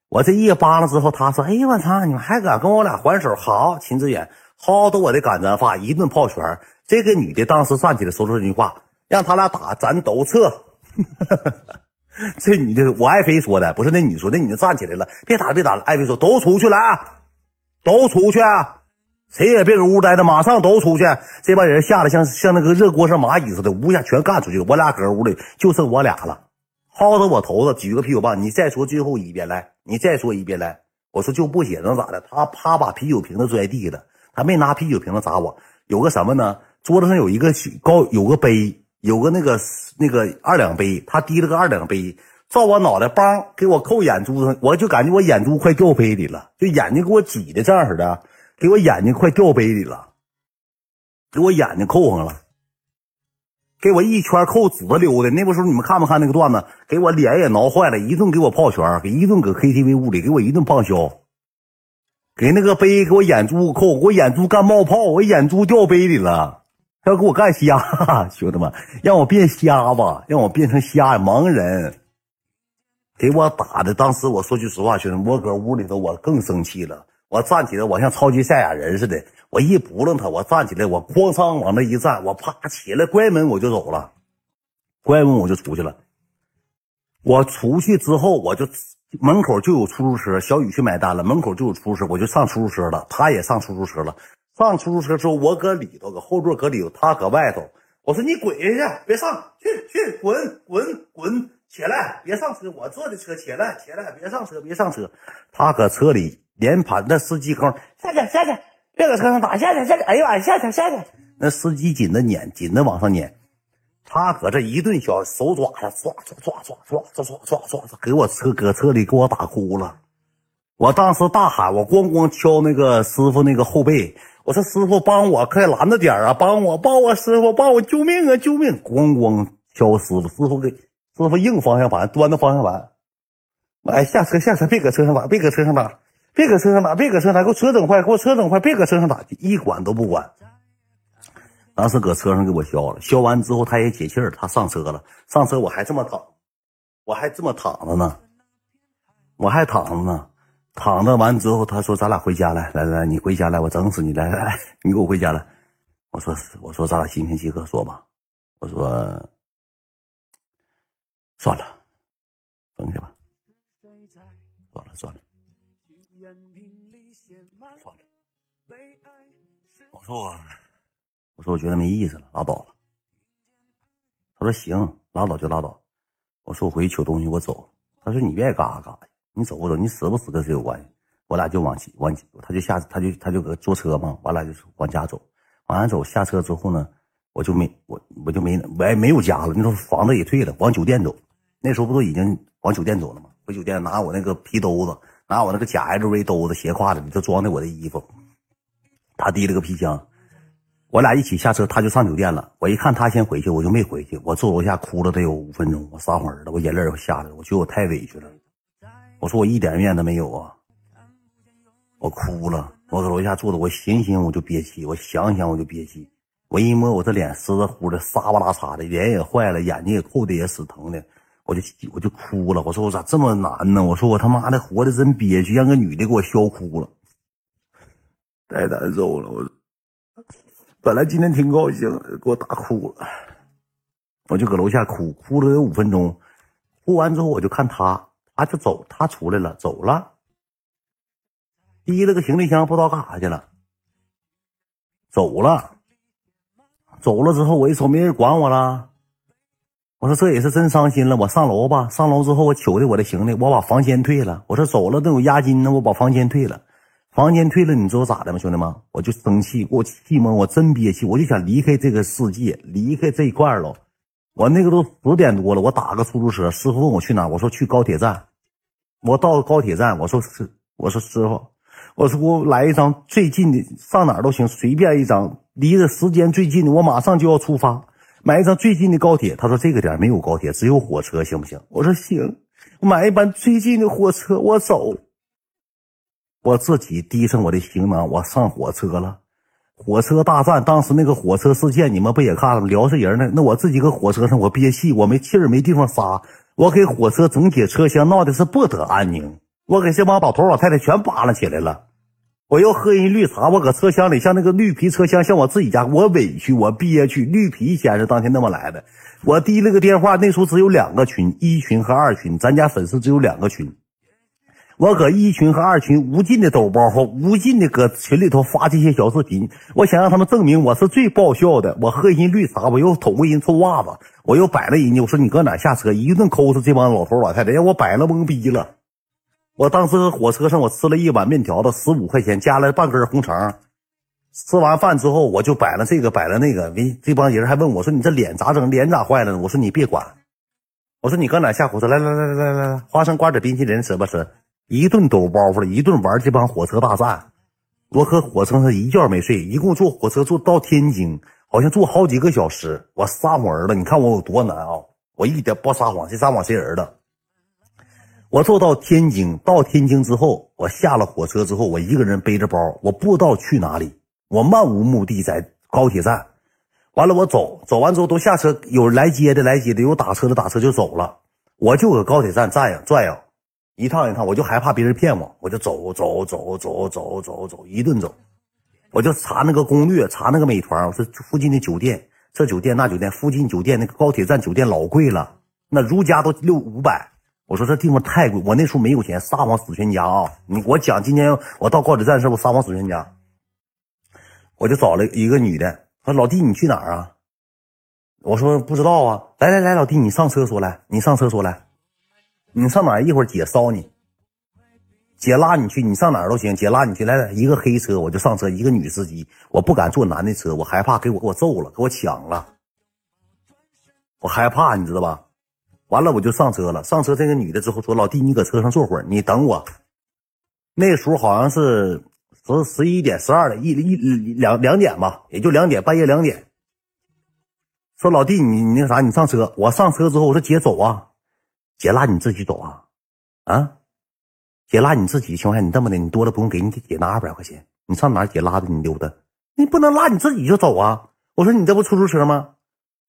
我这一扒拉之后，他说：“哎呦我操，你们还敢跟我俩还手？好，秦志远薅着我的干毡发，一顿泡拳。这个女的当时站起来说出这句话，让他俩打，咱都撤。这女的，我爱妃说的，不是那女说，那女的站起来了，别打，别打了。爱妃说，都出去了，都出去，谁也别搁屋待着，马上都出去。这帮人吓得像像那个热锅上蚂蚁似的，呜下全干出去。我俩搁屋里就剩我俩了。薅着我头子，举个啤酒棒，你再说最后一遍来，你再说一遍来。我说就不写能咋的？他啪把啤酒瓶子摔地了，他没拿啤酒瓶子砸我。有个什么呢？桌子上有一个高，有个杯，有个那个那个二两杯，他提了个二两杯，照我脑袋，梆给我扣眼珠子，我就感觉我眼珠快掉杯里了，就眼睛给我挤的这样似的，给我眼睛快掉杯里了，给我眼睛扣上了。给我一圈扣紫的溜的，那个时候你们看没看那个段子？给我脸也挠坏了，一顿给我泡拳，给一顿搁 KTV 屋里给我一顿胖削，给那个杯给我眼珠扣，给我眼珠干冒泡，我眼珠掉杯里了，他要给我干瞎，兄弟们，让我变瞎吧，让我变成瞎盲人，给我打的。当时我说句实话，兄弟，我搁屋里头我更生气了，我站起来，我像超级赛亚人似的。我一扑棱他，我站起来，我哐当往那一站，我啪起来，关门我就走了，关门我就出去了。我出去之后，我就门口就有出租车，小雨去买单了，门口就有出租车，我就上出租车了，他也上出租车了。上出租车之后，我搁里头，搁后座搁里头，他搁外头。我说你滚下去，别上去，去滚滚滚起来，别上车，我坐的车，起来起来，别上车，别上车。他搁车里连盘，那司机坑下去下去。别搁车上打，下去下去！哎呀妈呀，下去下去！那司机紧的撵，紧的往上撵。他搁这一顿小手爪子，抓抓抓抓抓抓抓抓，给我车搁车里给我打哭了。我当时大喊，我咣咣敲那个师傅那个后背，我说师傅帮我，快拦着点啊，帮我，帮我师傅，帮我救命啊，救命！咣咣敲师傅，师傅给师傅硬方向盘，端着方向盘，哎，下车下车，别搁车上打，别搁车上打，别搁车上打，别搁车上打，给我车整坏，给我车整坏，别搁车上打，一管都不管。当时搁车上给我削了，削完之后他也解气儿，他上车了，上车我还这么躺，我还这么躺着呢，我还躺着呢。躺着完之后，他说：“咱俩回家来，来来，你回家来，我整死你！来来来，你给我回家来。”我说：“我说咱俩心平气和说吧。”我说：“算了，等去吧。”算了算了，算了。我说我，我说我觉得没意思了，拉倒了。他说：“行，拉倒就拉倒。”我说：“我回去取东西，我走。”他说：“你愿意干啥干啥去。”你走不走？你死不死跟谁有关系？我俩就往往，他就下，他就他就搁坐车嘛，完了就往家走。往家走，下车之后呢，我就没我我就没我没有家了。那时候房子也退了，往酒店走。那时候不都已经往酒店走了吗？回酒店拿我那个皮兜子，拿我那个假 LV 兜子，斜挎着里头装的我的衣服。他提了个皮箱，我俩一起下车，他就上酒店了。我一看他先回去，我就没回去。我坐楼下哭了得有五分钟，我撒谎了，我眼泪儿下来了，我觉得我太委屈了。我说我一点面子没有啊！我哭了，我搁楼下坐着，我寻寻我就憋气，我想想我就憋气。我一摸我这脸湿乎乎的，沙巴拉碴的，脸也坏了，眼睛也扣的也死疼的，我就我就哭了。我说我咋这么难呢？我说我他妈的活的真憋屈，让个女的给我笑哭了，太难受了。我本来今天挺高兴，给我打哭了。我就搁楼下哭，哭了有五分钟，哭完之后我就看他。他就走，他出来了，走了，提了个行李箱，不知道干啥去了，走了，走了之后，我一瞅没人管我了，我说这也是真伤心了，我上楼吧，上楼之后我取的我的行李，我把房间退了，我说走了都有押金呢，我把房间退了，房间退了，你知道咋的吗，兄弟们，我就生气，给我气吗？我真憋气，我就想离开这个世界，离开这一块了。我那个都十点多了，我打个出租车，师傅问我去哪，我说去高铁站。我到高铁站，我说是，我说师傅，我说给我来一张最近的，上哪儿都行，随便一张，离着时间最近的，我马上就要出发，买一张最近的高铁。他说这个点没有高铁，只有火车，行不行？我说行，买一班最近的火车，我走。我自己提上我的行囊，我上火车了。火车大战，当时那个火车事件，你们不也看了吗？聊着人呢。那我自己搁火车上，我憋气，我没气儿，没地方撒。我给火车整体车厢闹的是不得安宁。我给这帮老头老太太全扒拉起来了。我又喝一绿茶，我搁车厢里像那个绿皮车厢，像我自己家，我委屈，我憋屈。绿皮先生当天那么来的，我提了个电话，那时候只有两个群，一群和二群，咱家粉丝只有两个群。我搁一群和二群无尽的抖包袱，无尽的搁群里头发这些小视频，我想让他们证明我是最爆笑的。我喝一斤绿茶，我又捅过一臭袜子，我又摆了人家。我说你搁哪下车？一顿抠死这帮老头老太太，让我摆了懵逼了。我当时搁火车上，我吃了一碗面条子，十五块钱，加了半根红肠。吃完饭之后，我就摆了这个，摆了那个。喂，这帮人还问我说：“你这脸咋整？脸咋坏了呢？”我说：“你别管。”我说：“你搁哪下火车？来来来来来来，花生瓜子冰淇淋吃不吃？”一顿抖包袱了，一顿玩这帮火车大战。我搁火车上一觉没睡，一共坐火车坐到天津，好像坐好几个小时。我撒谎儿子，你看我有多难啊！我一点不撒谎，谁撒谎谁儿子。我坐到天津，到天津之后，我下了火车之后，我一个人背着包，我不知道去哪里，我漫无目的在高铁站。完了，我走，走完之后都下车，有来接的来接的，有打车的打车就走了。我就搁高铁站站呀转悠。一趟一趟，我就害怕别人骗我，我就走走走走走走走，一顿走，我就查那个攻略，查那个美团，我说附近的酒店，这酒店那酒店，附近酒店那个高铁站酒店老贵了，那如家都六五百，我说这地方太贵，我那时候没有钱，撒谎死全家啊！你我讲今天我到高铁站时候，我撒谎死全家？我就找了一个女的，说老弟你去哪儿啊？我说不知道啊，来来来，老弟你上厕所来，你上厕所来。你上哪？一会儿姐捎你，姐拉你去，你上哪儿都行。姐拉你去，来来，一个黑车，我就上车。一个女司机，我不敢坐男的车，我害怕给我给我揍了，给我抢了，我害怕，你知道吧？完了，我就上车了。上车，这个女的之后说：“老弟，你搁车上坐会儿，你等我。”那时候好像是十十一点、十二点、一一两两点吧，也就两点，半夜两点。说老弟，你你那啥，你上车。我上车之后，我说姐走啊，姐拉你自己走啊，啊，姐拉你自己。情况下，你这么的，你多了不用给你姐拿二百块钱。你上哪姐拉着你溜达，你不能拉你自己就走啊。我说你这不出租车吗？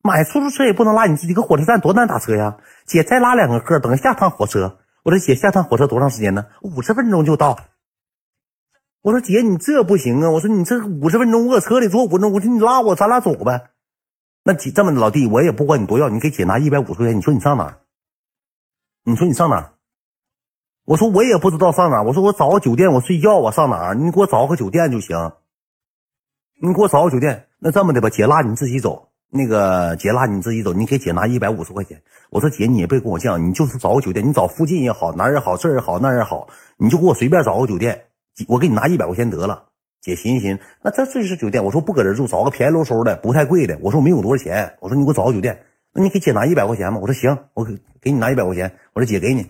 买出租车也不能拉你自己，搁火车站多难打车呀。姐再拉两个客，等下趟火车。我说姐下趟火车多长时间呢？五十分钟就到。我说姐你这不行啊。我说你这五十分钟我搁车里坐五分钟，我说你拉我咱俩走呗。那姐这么的，老弟，我也不管你多要，你给姐拿一百五十块钱。你说你上哪？你说你上哪儿？我说我也不知道上哪儿。我说我找个酒店，我睡觉，我上哪儿？你给我找个酒店就行。你给我找个酒店。那这么的吧，姐拉你自己走。那个姐拉你自己走，你给姐拿一百五十块钱。我说姐，你也别跟我犟，你就是找个酒店，你找附近也好，哪儿也好，这儿也好，那儿也好，你就给我随便找个酒店，我给你拿一百块钱得了。姐寻思寻，那这这是酒店。我说不搁这住，找个便宜喽嗖的，不太贵的。我说没有多少钱。我说你给我找个酒店，那你给姐拿一百块钱吧。我说行，我给给你拿一百块钱。我说姐给你。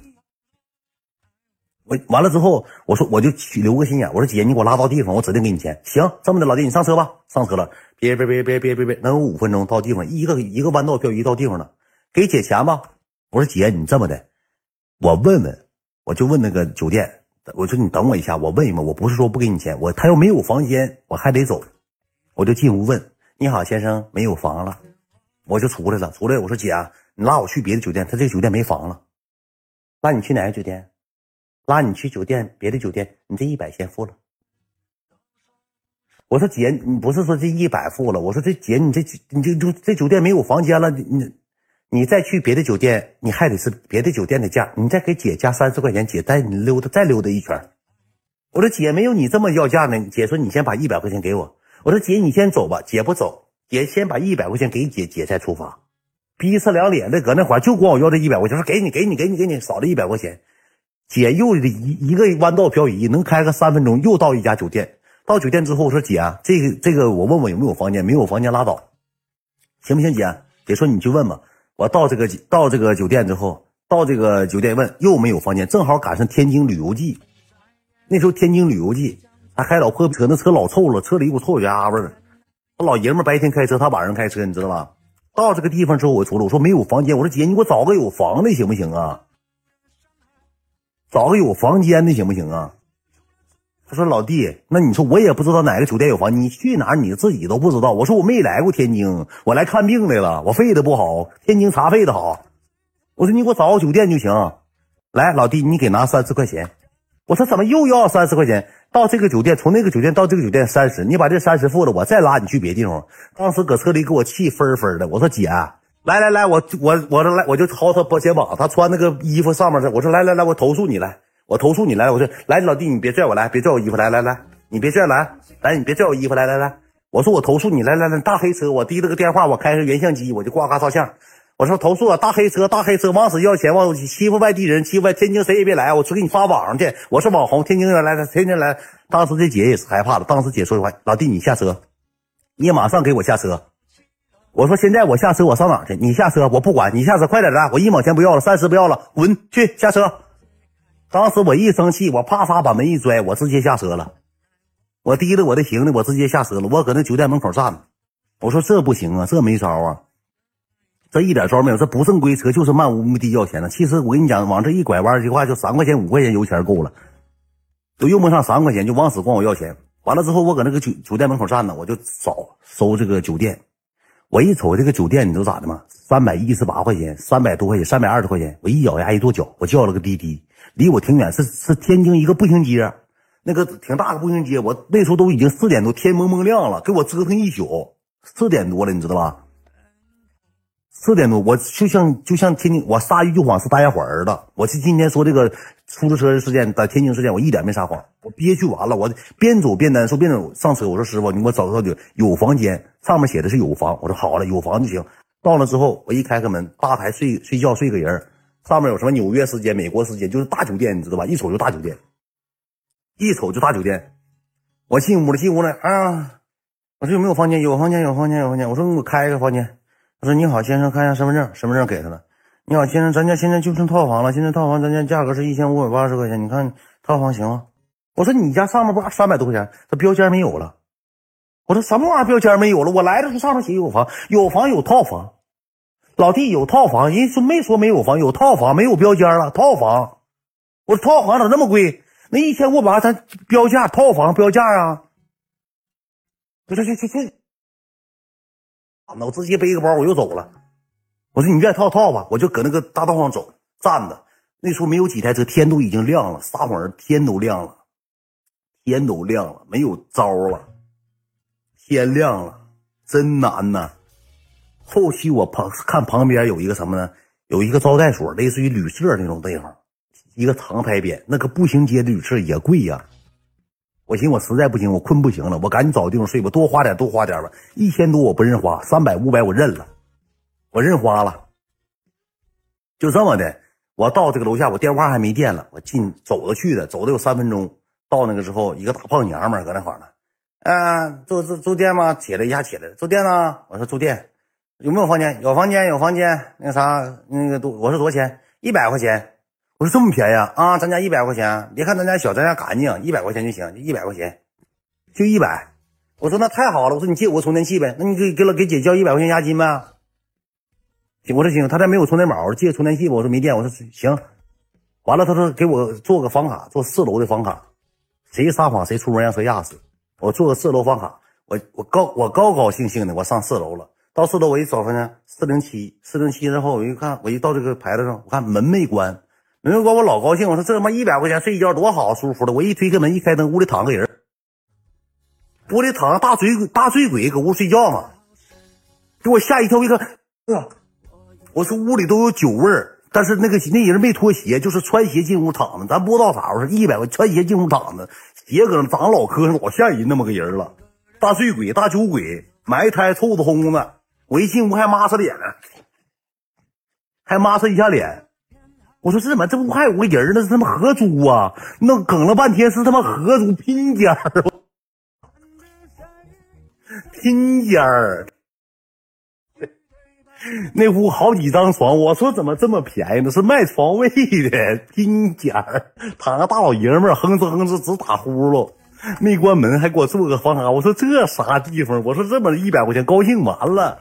我完了之后，我说我就留个心眼。我说姐，你给我拉到地方，我指定给你钱。行，这么的，老弟，你上车吧。上车了，别别别别别别别，能有五分钟到地方，一个一个弯道漂移到地方了，给姐钱吧。我说姐，你这么的，我问问，我就问那个酒店。我说你等我一下，我问一问，我不是说不给你钱，我他要没有房间，我还得走，我就进屋问，你好先生，没有房了，我就出来了，出来我说姐，你拉我去别的酒店，他这个酒店没房了，拉你去哪个酒店？拉你去酒店别的酒店，你这一百先付了。我说姐，你不是说这一百付了，我说这姐你这你这就这酒店没有房间了，你。你再去别的酒店，你还得是别的酒店的价，你再给姐加三十块钱，姐带你溜达再溜达一圈。我说姐没有你这么要价呢。姐说你先把一百块钱给我。我说姐你先走吧，姐不走，姐先把一百块钱给姐，姐再出发。逼死两脸的搁那块就管我要这一百块钱，说给你给你给你给你少了一百块钱。姐又一一个弯道漂移，能开个三分钟，又到一家酒店。到酒店之后，我说姐这个这个我问问有没有房间，没有房间拉倒，行不行姐？姐说你去问吧。我到这个到这个酒店之后，到这个酒店问又没有房间，正好赶上天津旅游季。那时候天津旅游季，他开老破车，那车老臭了，车里一股臭家伙儿。老爷们白天开车，他晚上开车，你知道吧？到这个地方之后，我出来，我说没有房间，我说姐，你给我找个有房的行不行啊？找个有房间的行不行啊？他说：“老弟，那你说我也不知道哪个酒店有房，你去哪儿你自己都不知道。”我说：“我没来过天津，我来看病来了，我肺的不好，天津查肺的好。”我说：“你给我找个酒店就行。”来，老弟，你给拿三十块钱。我说：“怎么又要三十块钱？到这个酒店，从那个酒店到这个酒店三十，你把这三十付了，我再拉你去别地方。”当时搁车里给我气分分的。我说：“姐，来来来，我我我说来，我就薅他肩膀，他穿那个衣服上面的。我说来来来，我投诉你来。”我投诉你来，我说来老弟，你别拽我来，别拽我衣服来来来，你别拽来，来你别拽我衣服来来来，我说我投诉你来来来，大黑车，我提了个电话，我开个原相机，我就呱呱照相。我说投诉啊，大黑车，大黑车往死要钱，往欺负外地人，欺负天津谁也别来，我说给你发网上去，我是网红，天津人来天津来。当时这姐也是害怕了，当时姐说的话，老弟你下车，你马上给我下车。我说现在我下车，我上哪去？你下车，我不管你下车，快点的，我一毛钱不要了，三十不要了，滚去下车。当时我一生气，我啪嚓把门一拽，我直接下车了。我提着我的行李，我直接下车了。我搁那酒店门口站着，我说这不行啊，这没招啊，这一点招没有，这不正规车就是漫无目的要钱的。其实我跟你讲，往这一拐弯的话，就三块钱五块钱油钱够了，都用不上三块钱，就往死管我要钱。完了之后，我搁那个酒酒店门口站着，我就找搜这个酒店。我一瞅这个酒店，你知道咋的吗？三百一十八块钱，三百多块钱，三百二十块钱。我一咬牙一跺脚，我叫了个滴滴。离我挺远，是是天津一个步行街，那个挺大的步行街。我那时候都已经四点多，天蒙蒙亮了，给我折腾一宿，四点多了，你知道吧？四点多，我就像就像天津，我撒一句谎是大家伙儿的。我是今天说这个出租车事件，在天津事件，我一点没撒谎，我憋屈完了，我边走边难受，边走上车。我说师傅，你给我找个有房间，上面写的是有房。我说好了，有房就行。到了之后，我一开开门，吧台睡睡觉睡个人。上面有什么纽约时间、美国时间，就是大酒店，你知道吧？一瞅就大酒店，一瞅就大酒店。我进屋了，进屋了啊！我说有没有房间？有房间，有房间，有房间。我说你给我开一个房间。他说你好，先生，看一下身份证，身份证给他了。你好，先生，咱家现在就剩套房了，现在套房咱家价格是一千五百八十块钱，你看套房行吗？我说你家上面不三百多块钱，这标间没有了。我说什么玩意儿标间没有了？我来的时候上面写有房，有房有套房。老弟有套房，人说没说没有房，有套房没有标间了，套房。我说套房咋那么贵？那一千五百咱标价套房标价啊？不是，去去去去，我直接背个包我又走了。我说你愿意套套吧，我就搁那个大道上走，站着。那时候没有几台车，天都已经亮了，撒谎天都亮了，天都亮了，没有招了。天亮了，真难呐！后期我旁看旁边有一个什么呢？有一个招待所，类似于旅社那种地方，一个长牌匾。那个步行街的旅社也贵呀。我寻思我实在不行，我困不行了，我赶紧找个地方睡吧，多花点多花点吧。一千多我不认花，三百五百我认了，我认花了。就这么的，我到这个楼下，我电话还没电了，我进走着去的，走了有三分钟。到那个之后，一个大胖娘们搁那块呢。嗯，住住住店吗？起来一下起来了，住店呢？我说住店，有没有房间？有房间，有房间。那个啥，那个多，我说多少钱？一百块钱。我说这么便宜啊？啊，咱家一百块钱。别看咱家小，咱家干净，一百块钱就行，就一百块钱，就一百。我说那太好了。我说你借我充电器呗？那你给给了给姐交一百块钱押金呗？我说行。他这没有充电宝，我说借充电器吧。我说没电。我说行。完了，他说给我做个房卡，做四楼的房卡。谁撒谎谁出门让车压死。我做个四楼房卡，我我高我高高兴兴的，我上四楼了。到四楼我一找房间，四零七四零七之后，我一看，我一到这个牌子上，我看门没关，门没关，我老高兴。我说这他妈一百块钱睡一觉多好，舒服的。我一推开门，一开灯，屋里躺个人，屋里躺个大醉大醉鬼，搁屋睡觉嘛，给我吓一跳。我一看，哇！我说屋里都有酒味儿，但是那个那人没脱鞋，就是穿鞋进屋躺着。咱不知道咋回事，一百块穿鞋进屋躺着。鞋搁那长老磕碜，老吓人那么个人了，大醉鬼、大酒鬼，埋汰臭子烘的。我一进屋还抹擦脸，还抹擦一下脸。我说这怎么这屋还有个人呢？是他妈合租啊？那梗了半天是他妈合租拼间儿，拼间儿。那屋好几张床，我说怎么这么便宜呢？是卖床位的，拼间儿，躺个大老爷们儿，哼哧哼哧直打呼噜，没关门还给我做个房卡。我说这啥地方？我说这么一百块钱高兴完了。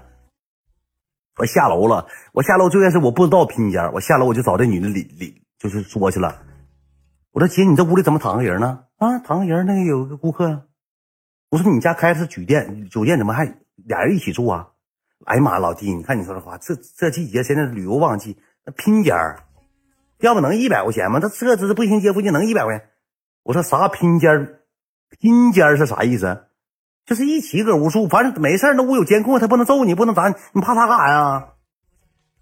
我下楼了，我下楼最开始我不知道拼间我下楼我就找这女的理理，就是说去了。我说姐，你这屋里怎么躺个人呢？啊，躺个人，那个有个顾客呀。我说你家开的是酒店，酒店怎么还俩人一起住啊？哎呀妈，老弟，你看你说这话，这这季节现在旅游旺季，那拼间儿，要不能一百块钱吗？他这这是步行街附近能一百块钱？我说啥拼间儿？拼间儿是啥意思？就是一起搁屋住，反正没事那屋有监控，他不能揍你，不能砸你，你怕他干啥呀？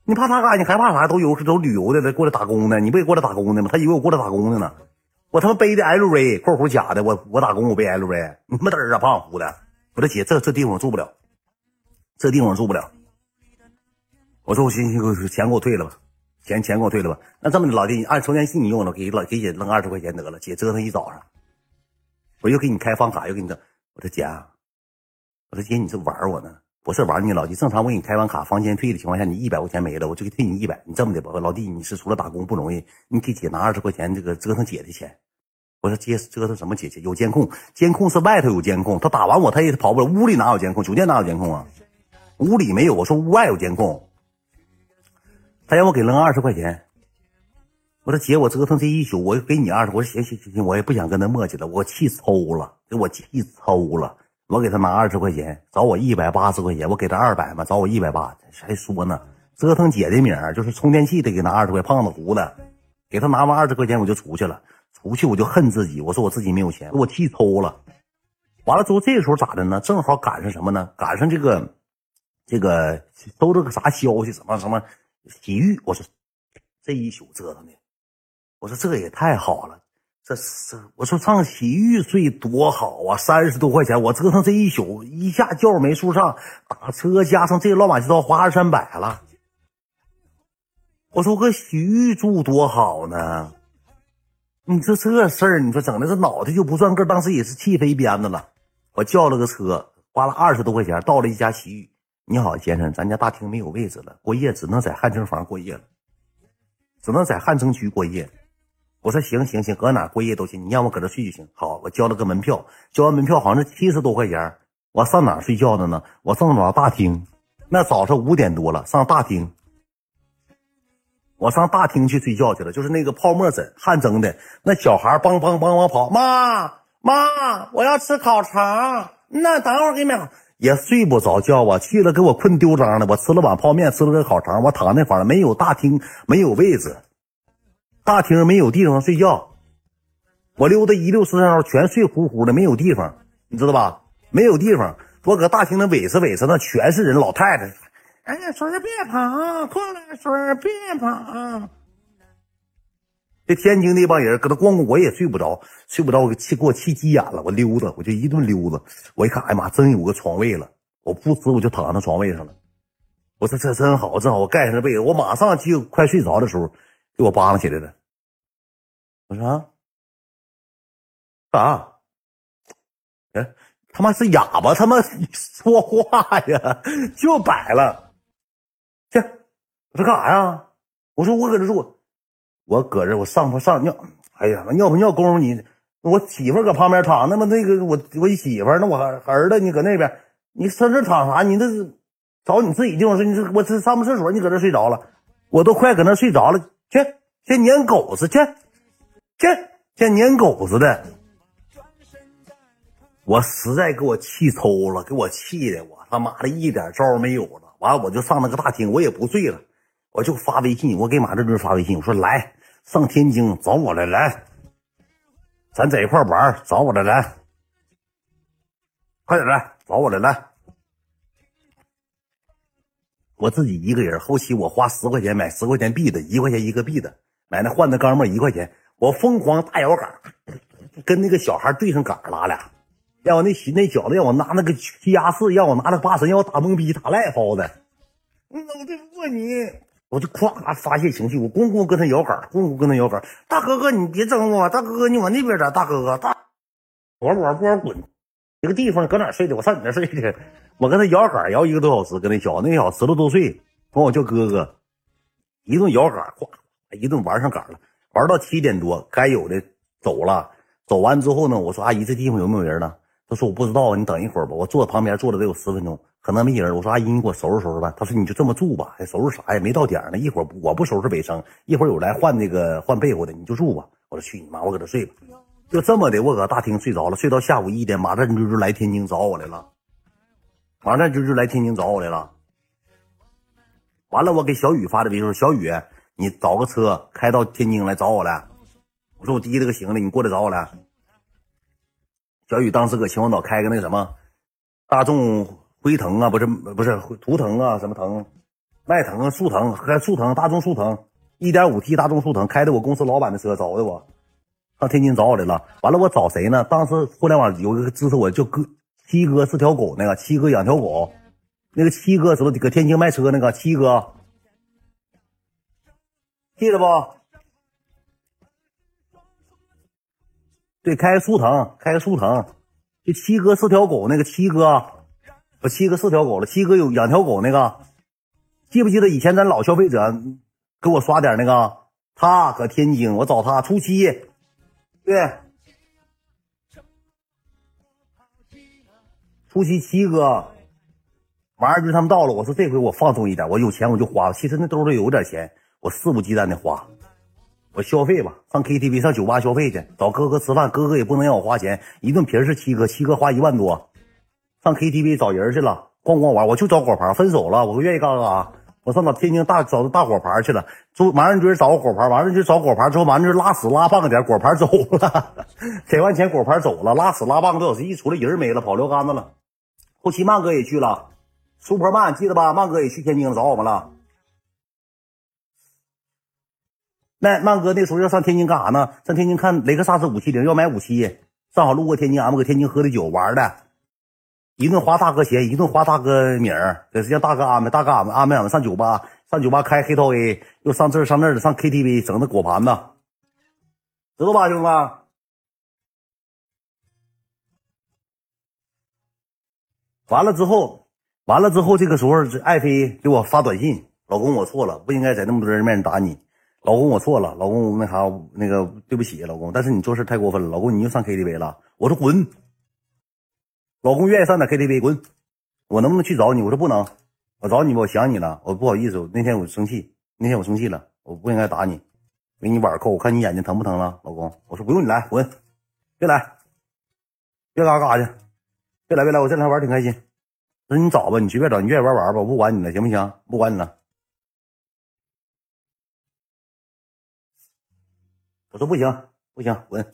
你怕他干啥？你害怕啥？都有都旅游的，来过来打工的，你不也过来打工的吗？他以为我过来打工的呢。我他妈背的 LV（ 括弧假的），我我打工我背 LV，你他妈嘚儿啊，胖乎的！我说姐，这这地方住不了。这地方住不了，我说我行行，钱给我退了吧，钱钱给我退了吧。那这么的，老弟，你按充电器你用了，给老给姐扔二十块钱得了，姐折腾一早上，我又给你开房卡，又给你整。我说姐，我说姐，你这玩我呢？不是玩你，老弟。正常我给你开完卡，房间退的情况下，你一百块钱没了，我就给退你一百。你这么的吧，老弟，你是除了打工不容易，你给姐拿二十块钱，这个折腾姐的钱。我说姐，折腾什么姐姐？有监控，监控是外头有监控，他打完我他也跑不了，屋里哪有监控？酒店哪有监控啊？屋里没有，我说屋外有监控。他让我给扔二十块钱，我说姐，我折腾这一宿，我给你二十。我说行行行行，我也不想跟他磨叽了，我气抽了，给我气抽了。我给他拿二十块钱，找我一百八十块钱，我给他二百嘛，找我一百八，还说呢，折腾姐的名儿，就是充电器得给拿二十块，胖子糊的，给他拿完二十块钱我就出去了，出去我就恨自己，我说我自己没有钱，我气抽了。完了之后，这时候咋的呢？正好赶上什么呢？赶上这个。这个收着个啥消息？什么什么洗浴？我说这一宿折腾的，我说这也太好了，这这我说上洗浴睡多好啊！三十多块钱，我折腾这一宿，一下觉没处上，打车加上这乱七八糟花二三百了。我说搁洗浴住多好呢？你说这事儿，你说整的这脑袋就不转个，当时也是气飞鞭子了。我叫了个车，花了二十多块钱，到了一家洗浴。你好，先生，咱家大厅没有位置了，过夜只能在汗蒸房过夜了，只能在汗蒸区过夜。我说行行行，搁哪过夜都行，你让我搁这睡就行。好，我交了个门票，交完门票好像是七十多块钱。我上哪睡觉的呢？我上哪大厅？那早上五点多了，上大厅。我上大厅去睡觉去了，就是那个泡沫枕，汗蒸的。那小孩梆梆梆梆跑，妈妈，我要吃烤肠。那等会儿给你买。也睡不着觉啊，去了给我困丢张的。我吃了碗泡面，吃了个烤肠，我躺那块没有大厅，没有位置。大厅没有地方睡觉，我溜达一溜十三全睡呼呼的，没有地方，你知道吧？没有地方，我搁大厅那尾思尾思，那全是人，老太太。哎呀，孙儿别跑，过来，孙儿别跑。这天津那帮人搁那逛逛，我也睡不着，睡不着，我给气给我气急眼了。我溜达，我就一顿溜达。我一看，哎呀妈，真有个床位了，我不死我就躺那床位上了。我说这真好，正好我盖上这被子，我马上就快睡着的时候。给我扒拉起来了，我说啥？啥？哎，他妈是哑巴，他妈说话呀，就摆了。去，我说干啥呀？我说我搁这住，我搁这我上不上尿？哎呀，尿不尿功夫你？我媳妇搁旁边躺，那么那个我我媳妇，那我儿子你搁那边，你上这躺啥？你这是找你自己地方睡？你这我这上不厕所？你搁这睡着了，我都快搁那睡着了。去，去撵狗子去，去，去撵狗子的。我实在给我气抽了，给我气的，我他妈的一点招没有了。完了，我就上那个大厅，我也不睡了，我就发微信，我给马志军发微信，我说来上天津找我来，来，咱在一块玩，找我来，来，快点来找我来，来。我自己一个人，后期我花十块钱买十块钱币的，一块钱一个币的，买那换的钢镚一块钱，我疯狂大摇杆，跟那个小孩对上杆拉俩，让我那那小子让我拿那个七压四，让我拿那八神，让我打懵逼，打赖包的，嗯我对不过你，我就咵发泄情绪，我咣咣跟他摇杆，咣咣跟他摇杆，大哥哥你别整我，大哥哥你往那边点，大哥哥大，我我不滚，这个地方搁哪睡的？我上你那睡去。我跟他摇杆摇一个多小时，跟那小子那小子十多多岁，管我叫哥哥，一顿摇杆，哗，一顿玩上杆了，玩到七点多，该有的走了。走完之后呢，我说阿姨这地方有没有人呢？他说我不知道，你等一会儿吧。我坐旁边坐了得有十分钟，可能没人。我说阿姨你给我收拾收拾吧。他说你就这么住吧，还收拾啥呀？没到点呢，一会儿我不收拾卫生，一会儿有来换那个换被窝的，你就住吧。我说去你妈，我搁这睡吧。就这么的，我搁大厅睡着了，睡到下午一点，马占军就来天津找我来了。完了就就来天津找我来了。完了，我给小雨发的微信：“小雨，你找个车开到天津来找我来。”我说：“我提了个行李，你过来找我来。”小雨当时搁秦皇岛开个那什么大众辉腾啊，不是不是途腾啊，什么腾、迈腾啊、速腾，还速腾，大众速腾，一点五 T 大众速腾，开的我公司老板的车，找的我上天津找我来了。完了，我找谁呢？当时互联网有一个支持我叫哥。七哥是条狗，那个七哥养条狗，那个七哥知道搁天津卖车那个七哥，记得不？对，开个速腾，开个速腾，就七哥是条狗那个七哥，我七哥是条狗了，七哥有养条狗那个，记不记得以前咱老消费者给我刷点那个？他搁天津，我找他初七，对。初七七哥，王二军他们到了，我说这回我放松一点，我有钱我就花。其实那兜里有点钱，我肆无忌惮的花，我消费吧，上 KTV 上酒吧消费去，找哥哥吃饭，哥哥也不能让我花钱，一顿皮是七哥，七哥花一万多，上 KTV 找人去了，逛逛玩，我就找果盘，分手了，我愿意干干啥？我上到天津大找大果盘去了，就马二军找个果盘，完了就找果盘之后，完了就拉屎拉半个点，果盘走了，给完钱果盘走了，拉屎拉半个多小时，一出来人没了，跑撂杆子了。后期曼哥也去了，苏泊曼记得吧？曼哥也去天津找我们了。那曼哥那时候要上天津干啥呢？上天津看雷克萨斯五七零，要买五七，正好路过天津，俺们搁天津喝的酒玩的，一顿花大哥钱，一顿花大哥名儿，给让大哥安排，大哥俺们安排俺们上酒吧，上酒吧开黑桃 A，又上这儿上那儿的，上 KTV 整那果盘子，知道吧，兄弟们？完了之后，完了之后，这个时候，这爱妃给我发短信：“老公，我错了，不应该在那么多人面前打你。”老公，我错了，老公那啥那个对不起，老公，但是你做事太过分了，老公，你又上 KTV 了。我说滚，老公愿意上哪 KTV 滚，我能不能去找你？我说不能，我找你吧，我想你了，我不好意思，那天我生气，那天我生气了，我不应该打你，给你碗扣，我看你眼睛疼不疼了，老公，我说不用你来，滚，别来，别嘎嘎去，别来别来，我这两天玩挺开心。那你找吧，你随便找，你愿意玩玩吧，我不管你了，行不行？不管你了。我说不行，不行，滚。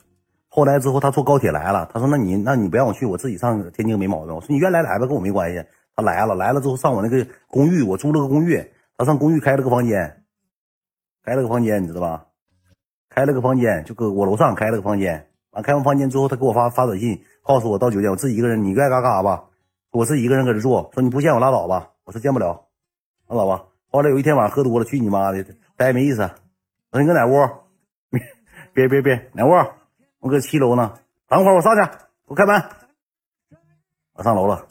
后来之后，他坐高铁来了，他说：“那你，那你不让我去，我自己上天津没毛病。”我说：“你愿来来吧，跟我没关系。”他来了，来了之后上我那个公寓，我租了个公寓，他上公寓开了个房间，开了个房间，你知道吧？开了个房间，就搁我楼上开了个房间。完开完房间之后，他给我发发短信，告诉我到酒店，我自己一个人，你愿意干干啥吧？我自己一个人搁这住，说你不见我拉倒吧。我说见不了，拉倒吧。后来有一天晚上喝多了，去你妈的，待没意思。我说你搁哪屋？别别别，哪屋？我搁七楼呢。等会儿我上去，我开门。我上楼了。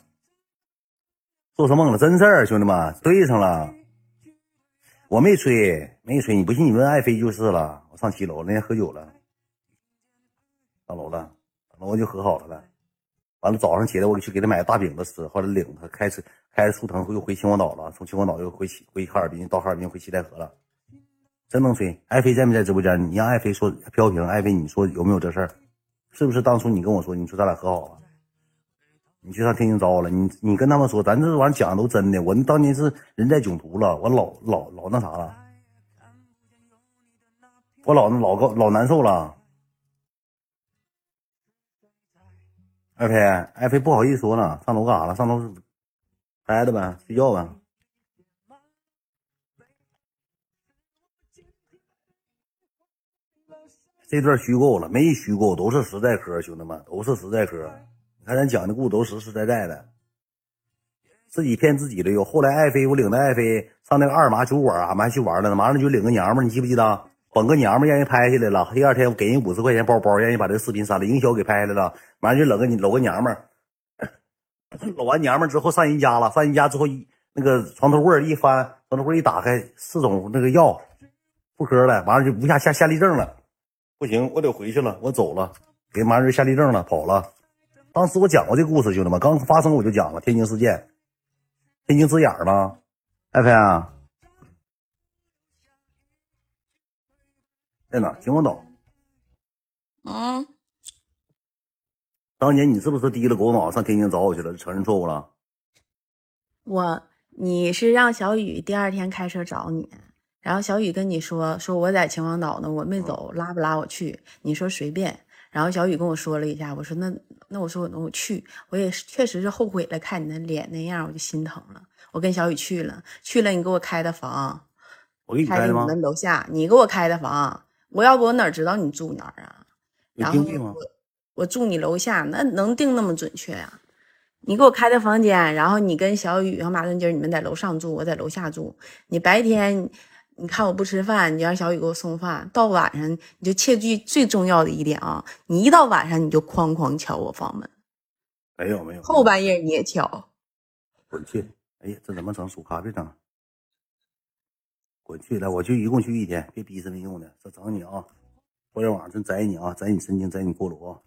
做什梦了？真事儿，兄弟们，对上了。我没吹，没吹。你不信你问爱妃就是了。我上七楼那天喝酒了，上楼了，上楼就和好了呗。完了，早上起来我去给他买大饼子吃，后来领他开车开着速腾又回秦皇岛了，从秦皇岛又回回哈尔滨，到哈尔滨回七台河了。真能吹！爱妃在没在直播间？你让爱妃说飘屏，爱妃你说有没有这事儿？是不是当初你跟我说，你说咱俩和好了，你去上天津找我了？你你跟他们说，咱这玩意儿讲的都真的。我当年是人在囧途了，我老老老那啥了，我老老高老难受了。爱妃，爱妃不好意思说呢，上楼干啥了？上楼待着呗，睡觉呗。这段虚构了，没虚构，都是实在嗑，兄弟们都是实在嗑。你看咱讲的故事都实实在在的，自己骗自己的。有后来爱妃，我领着爱妃上那个二麻酒馆，俺们还去玩了呢。马上就领个娘们，你记不记得？捧个娘们让人拍下来了。第二天我给人五十块钱包包，让人把这个视频删了，营销给拍下来了。完了就搂个搂个娘们，搂完娘们之后上人家了。上人家之后一那个床头柜一翻，床头柜一打开，四种那个药，妇科了。完了就无下下下立正了，不行，我得回去了，我走了，给麻人下立正了，跑了。当时我讲过这故事，兄弟们，刚发生我就讲了天津事件，天津之眼吗？爱妃啊。在哪？秦皇岛。嗯。当年你是不是低了狗脑上天津找我去了？承认错误了。我，你是让小雨第二天开车找你，然后小雨跟你说说我在秦皇岛呢，我没走，拉不拉我去？你说随便。然后小雨跟我说了一下，我说那那我说我我去，我也确实是后悔了，看你那脸那样，我就心疼了。我跟小雨去了，去了你给我开的房，我给你开的吗？门楼下，你给我开的房。我要不我哪知道你住哪儿啊？然后我我住你楼下，那能定那么准确呀？你给我开的房间，然后你跟小雨和马正金你们在楼上住，我在楼下住。你白天你看我不吃饭，你让小雨给我送饭。到晚上你就切记最重要的一点啊，你一到晚上你就哐哐敲我房门。没有没有，后半夜你也敲。滚去！哎呀，这怎么整？数卡别整。滚去！来，我就一共去一天，别逼着没用的，这整你啊！互联网真宰你啊，宰你神经，宰你过炉啊！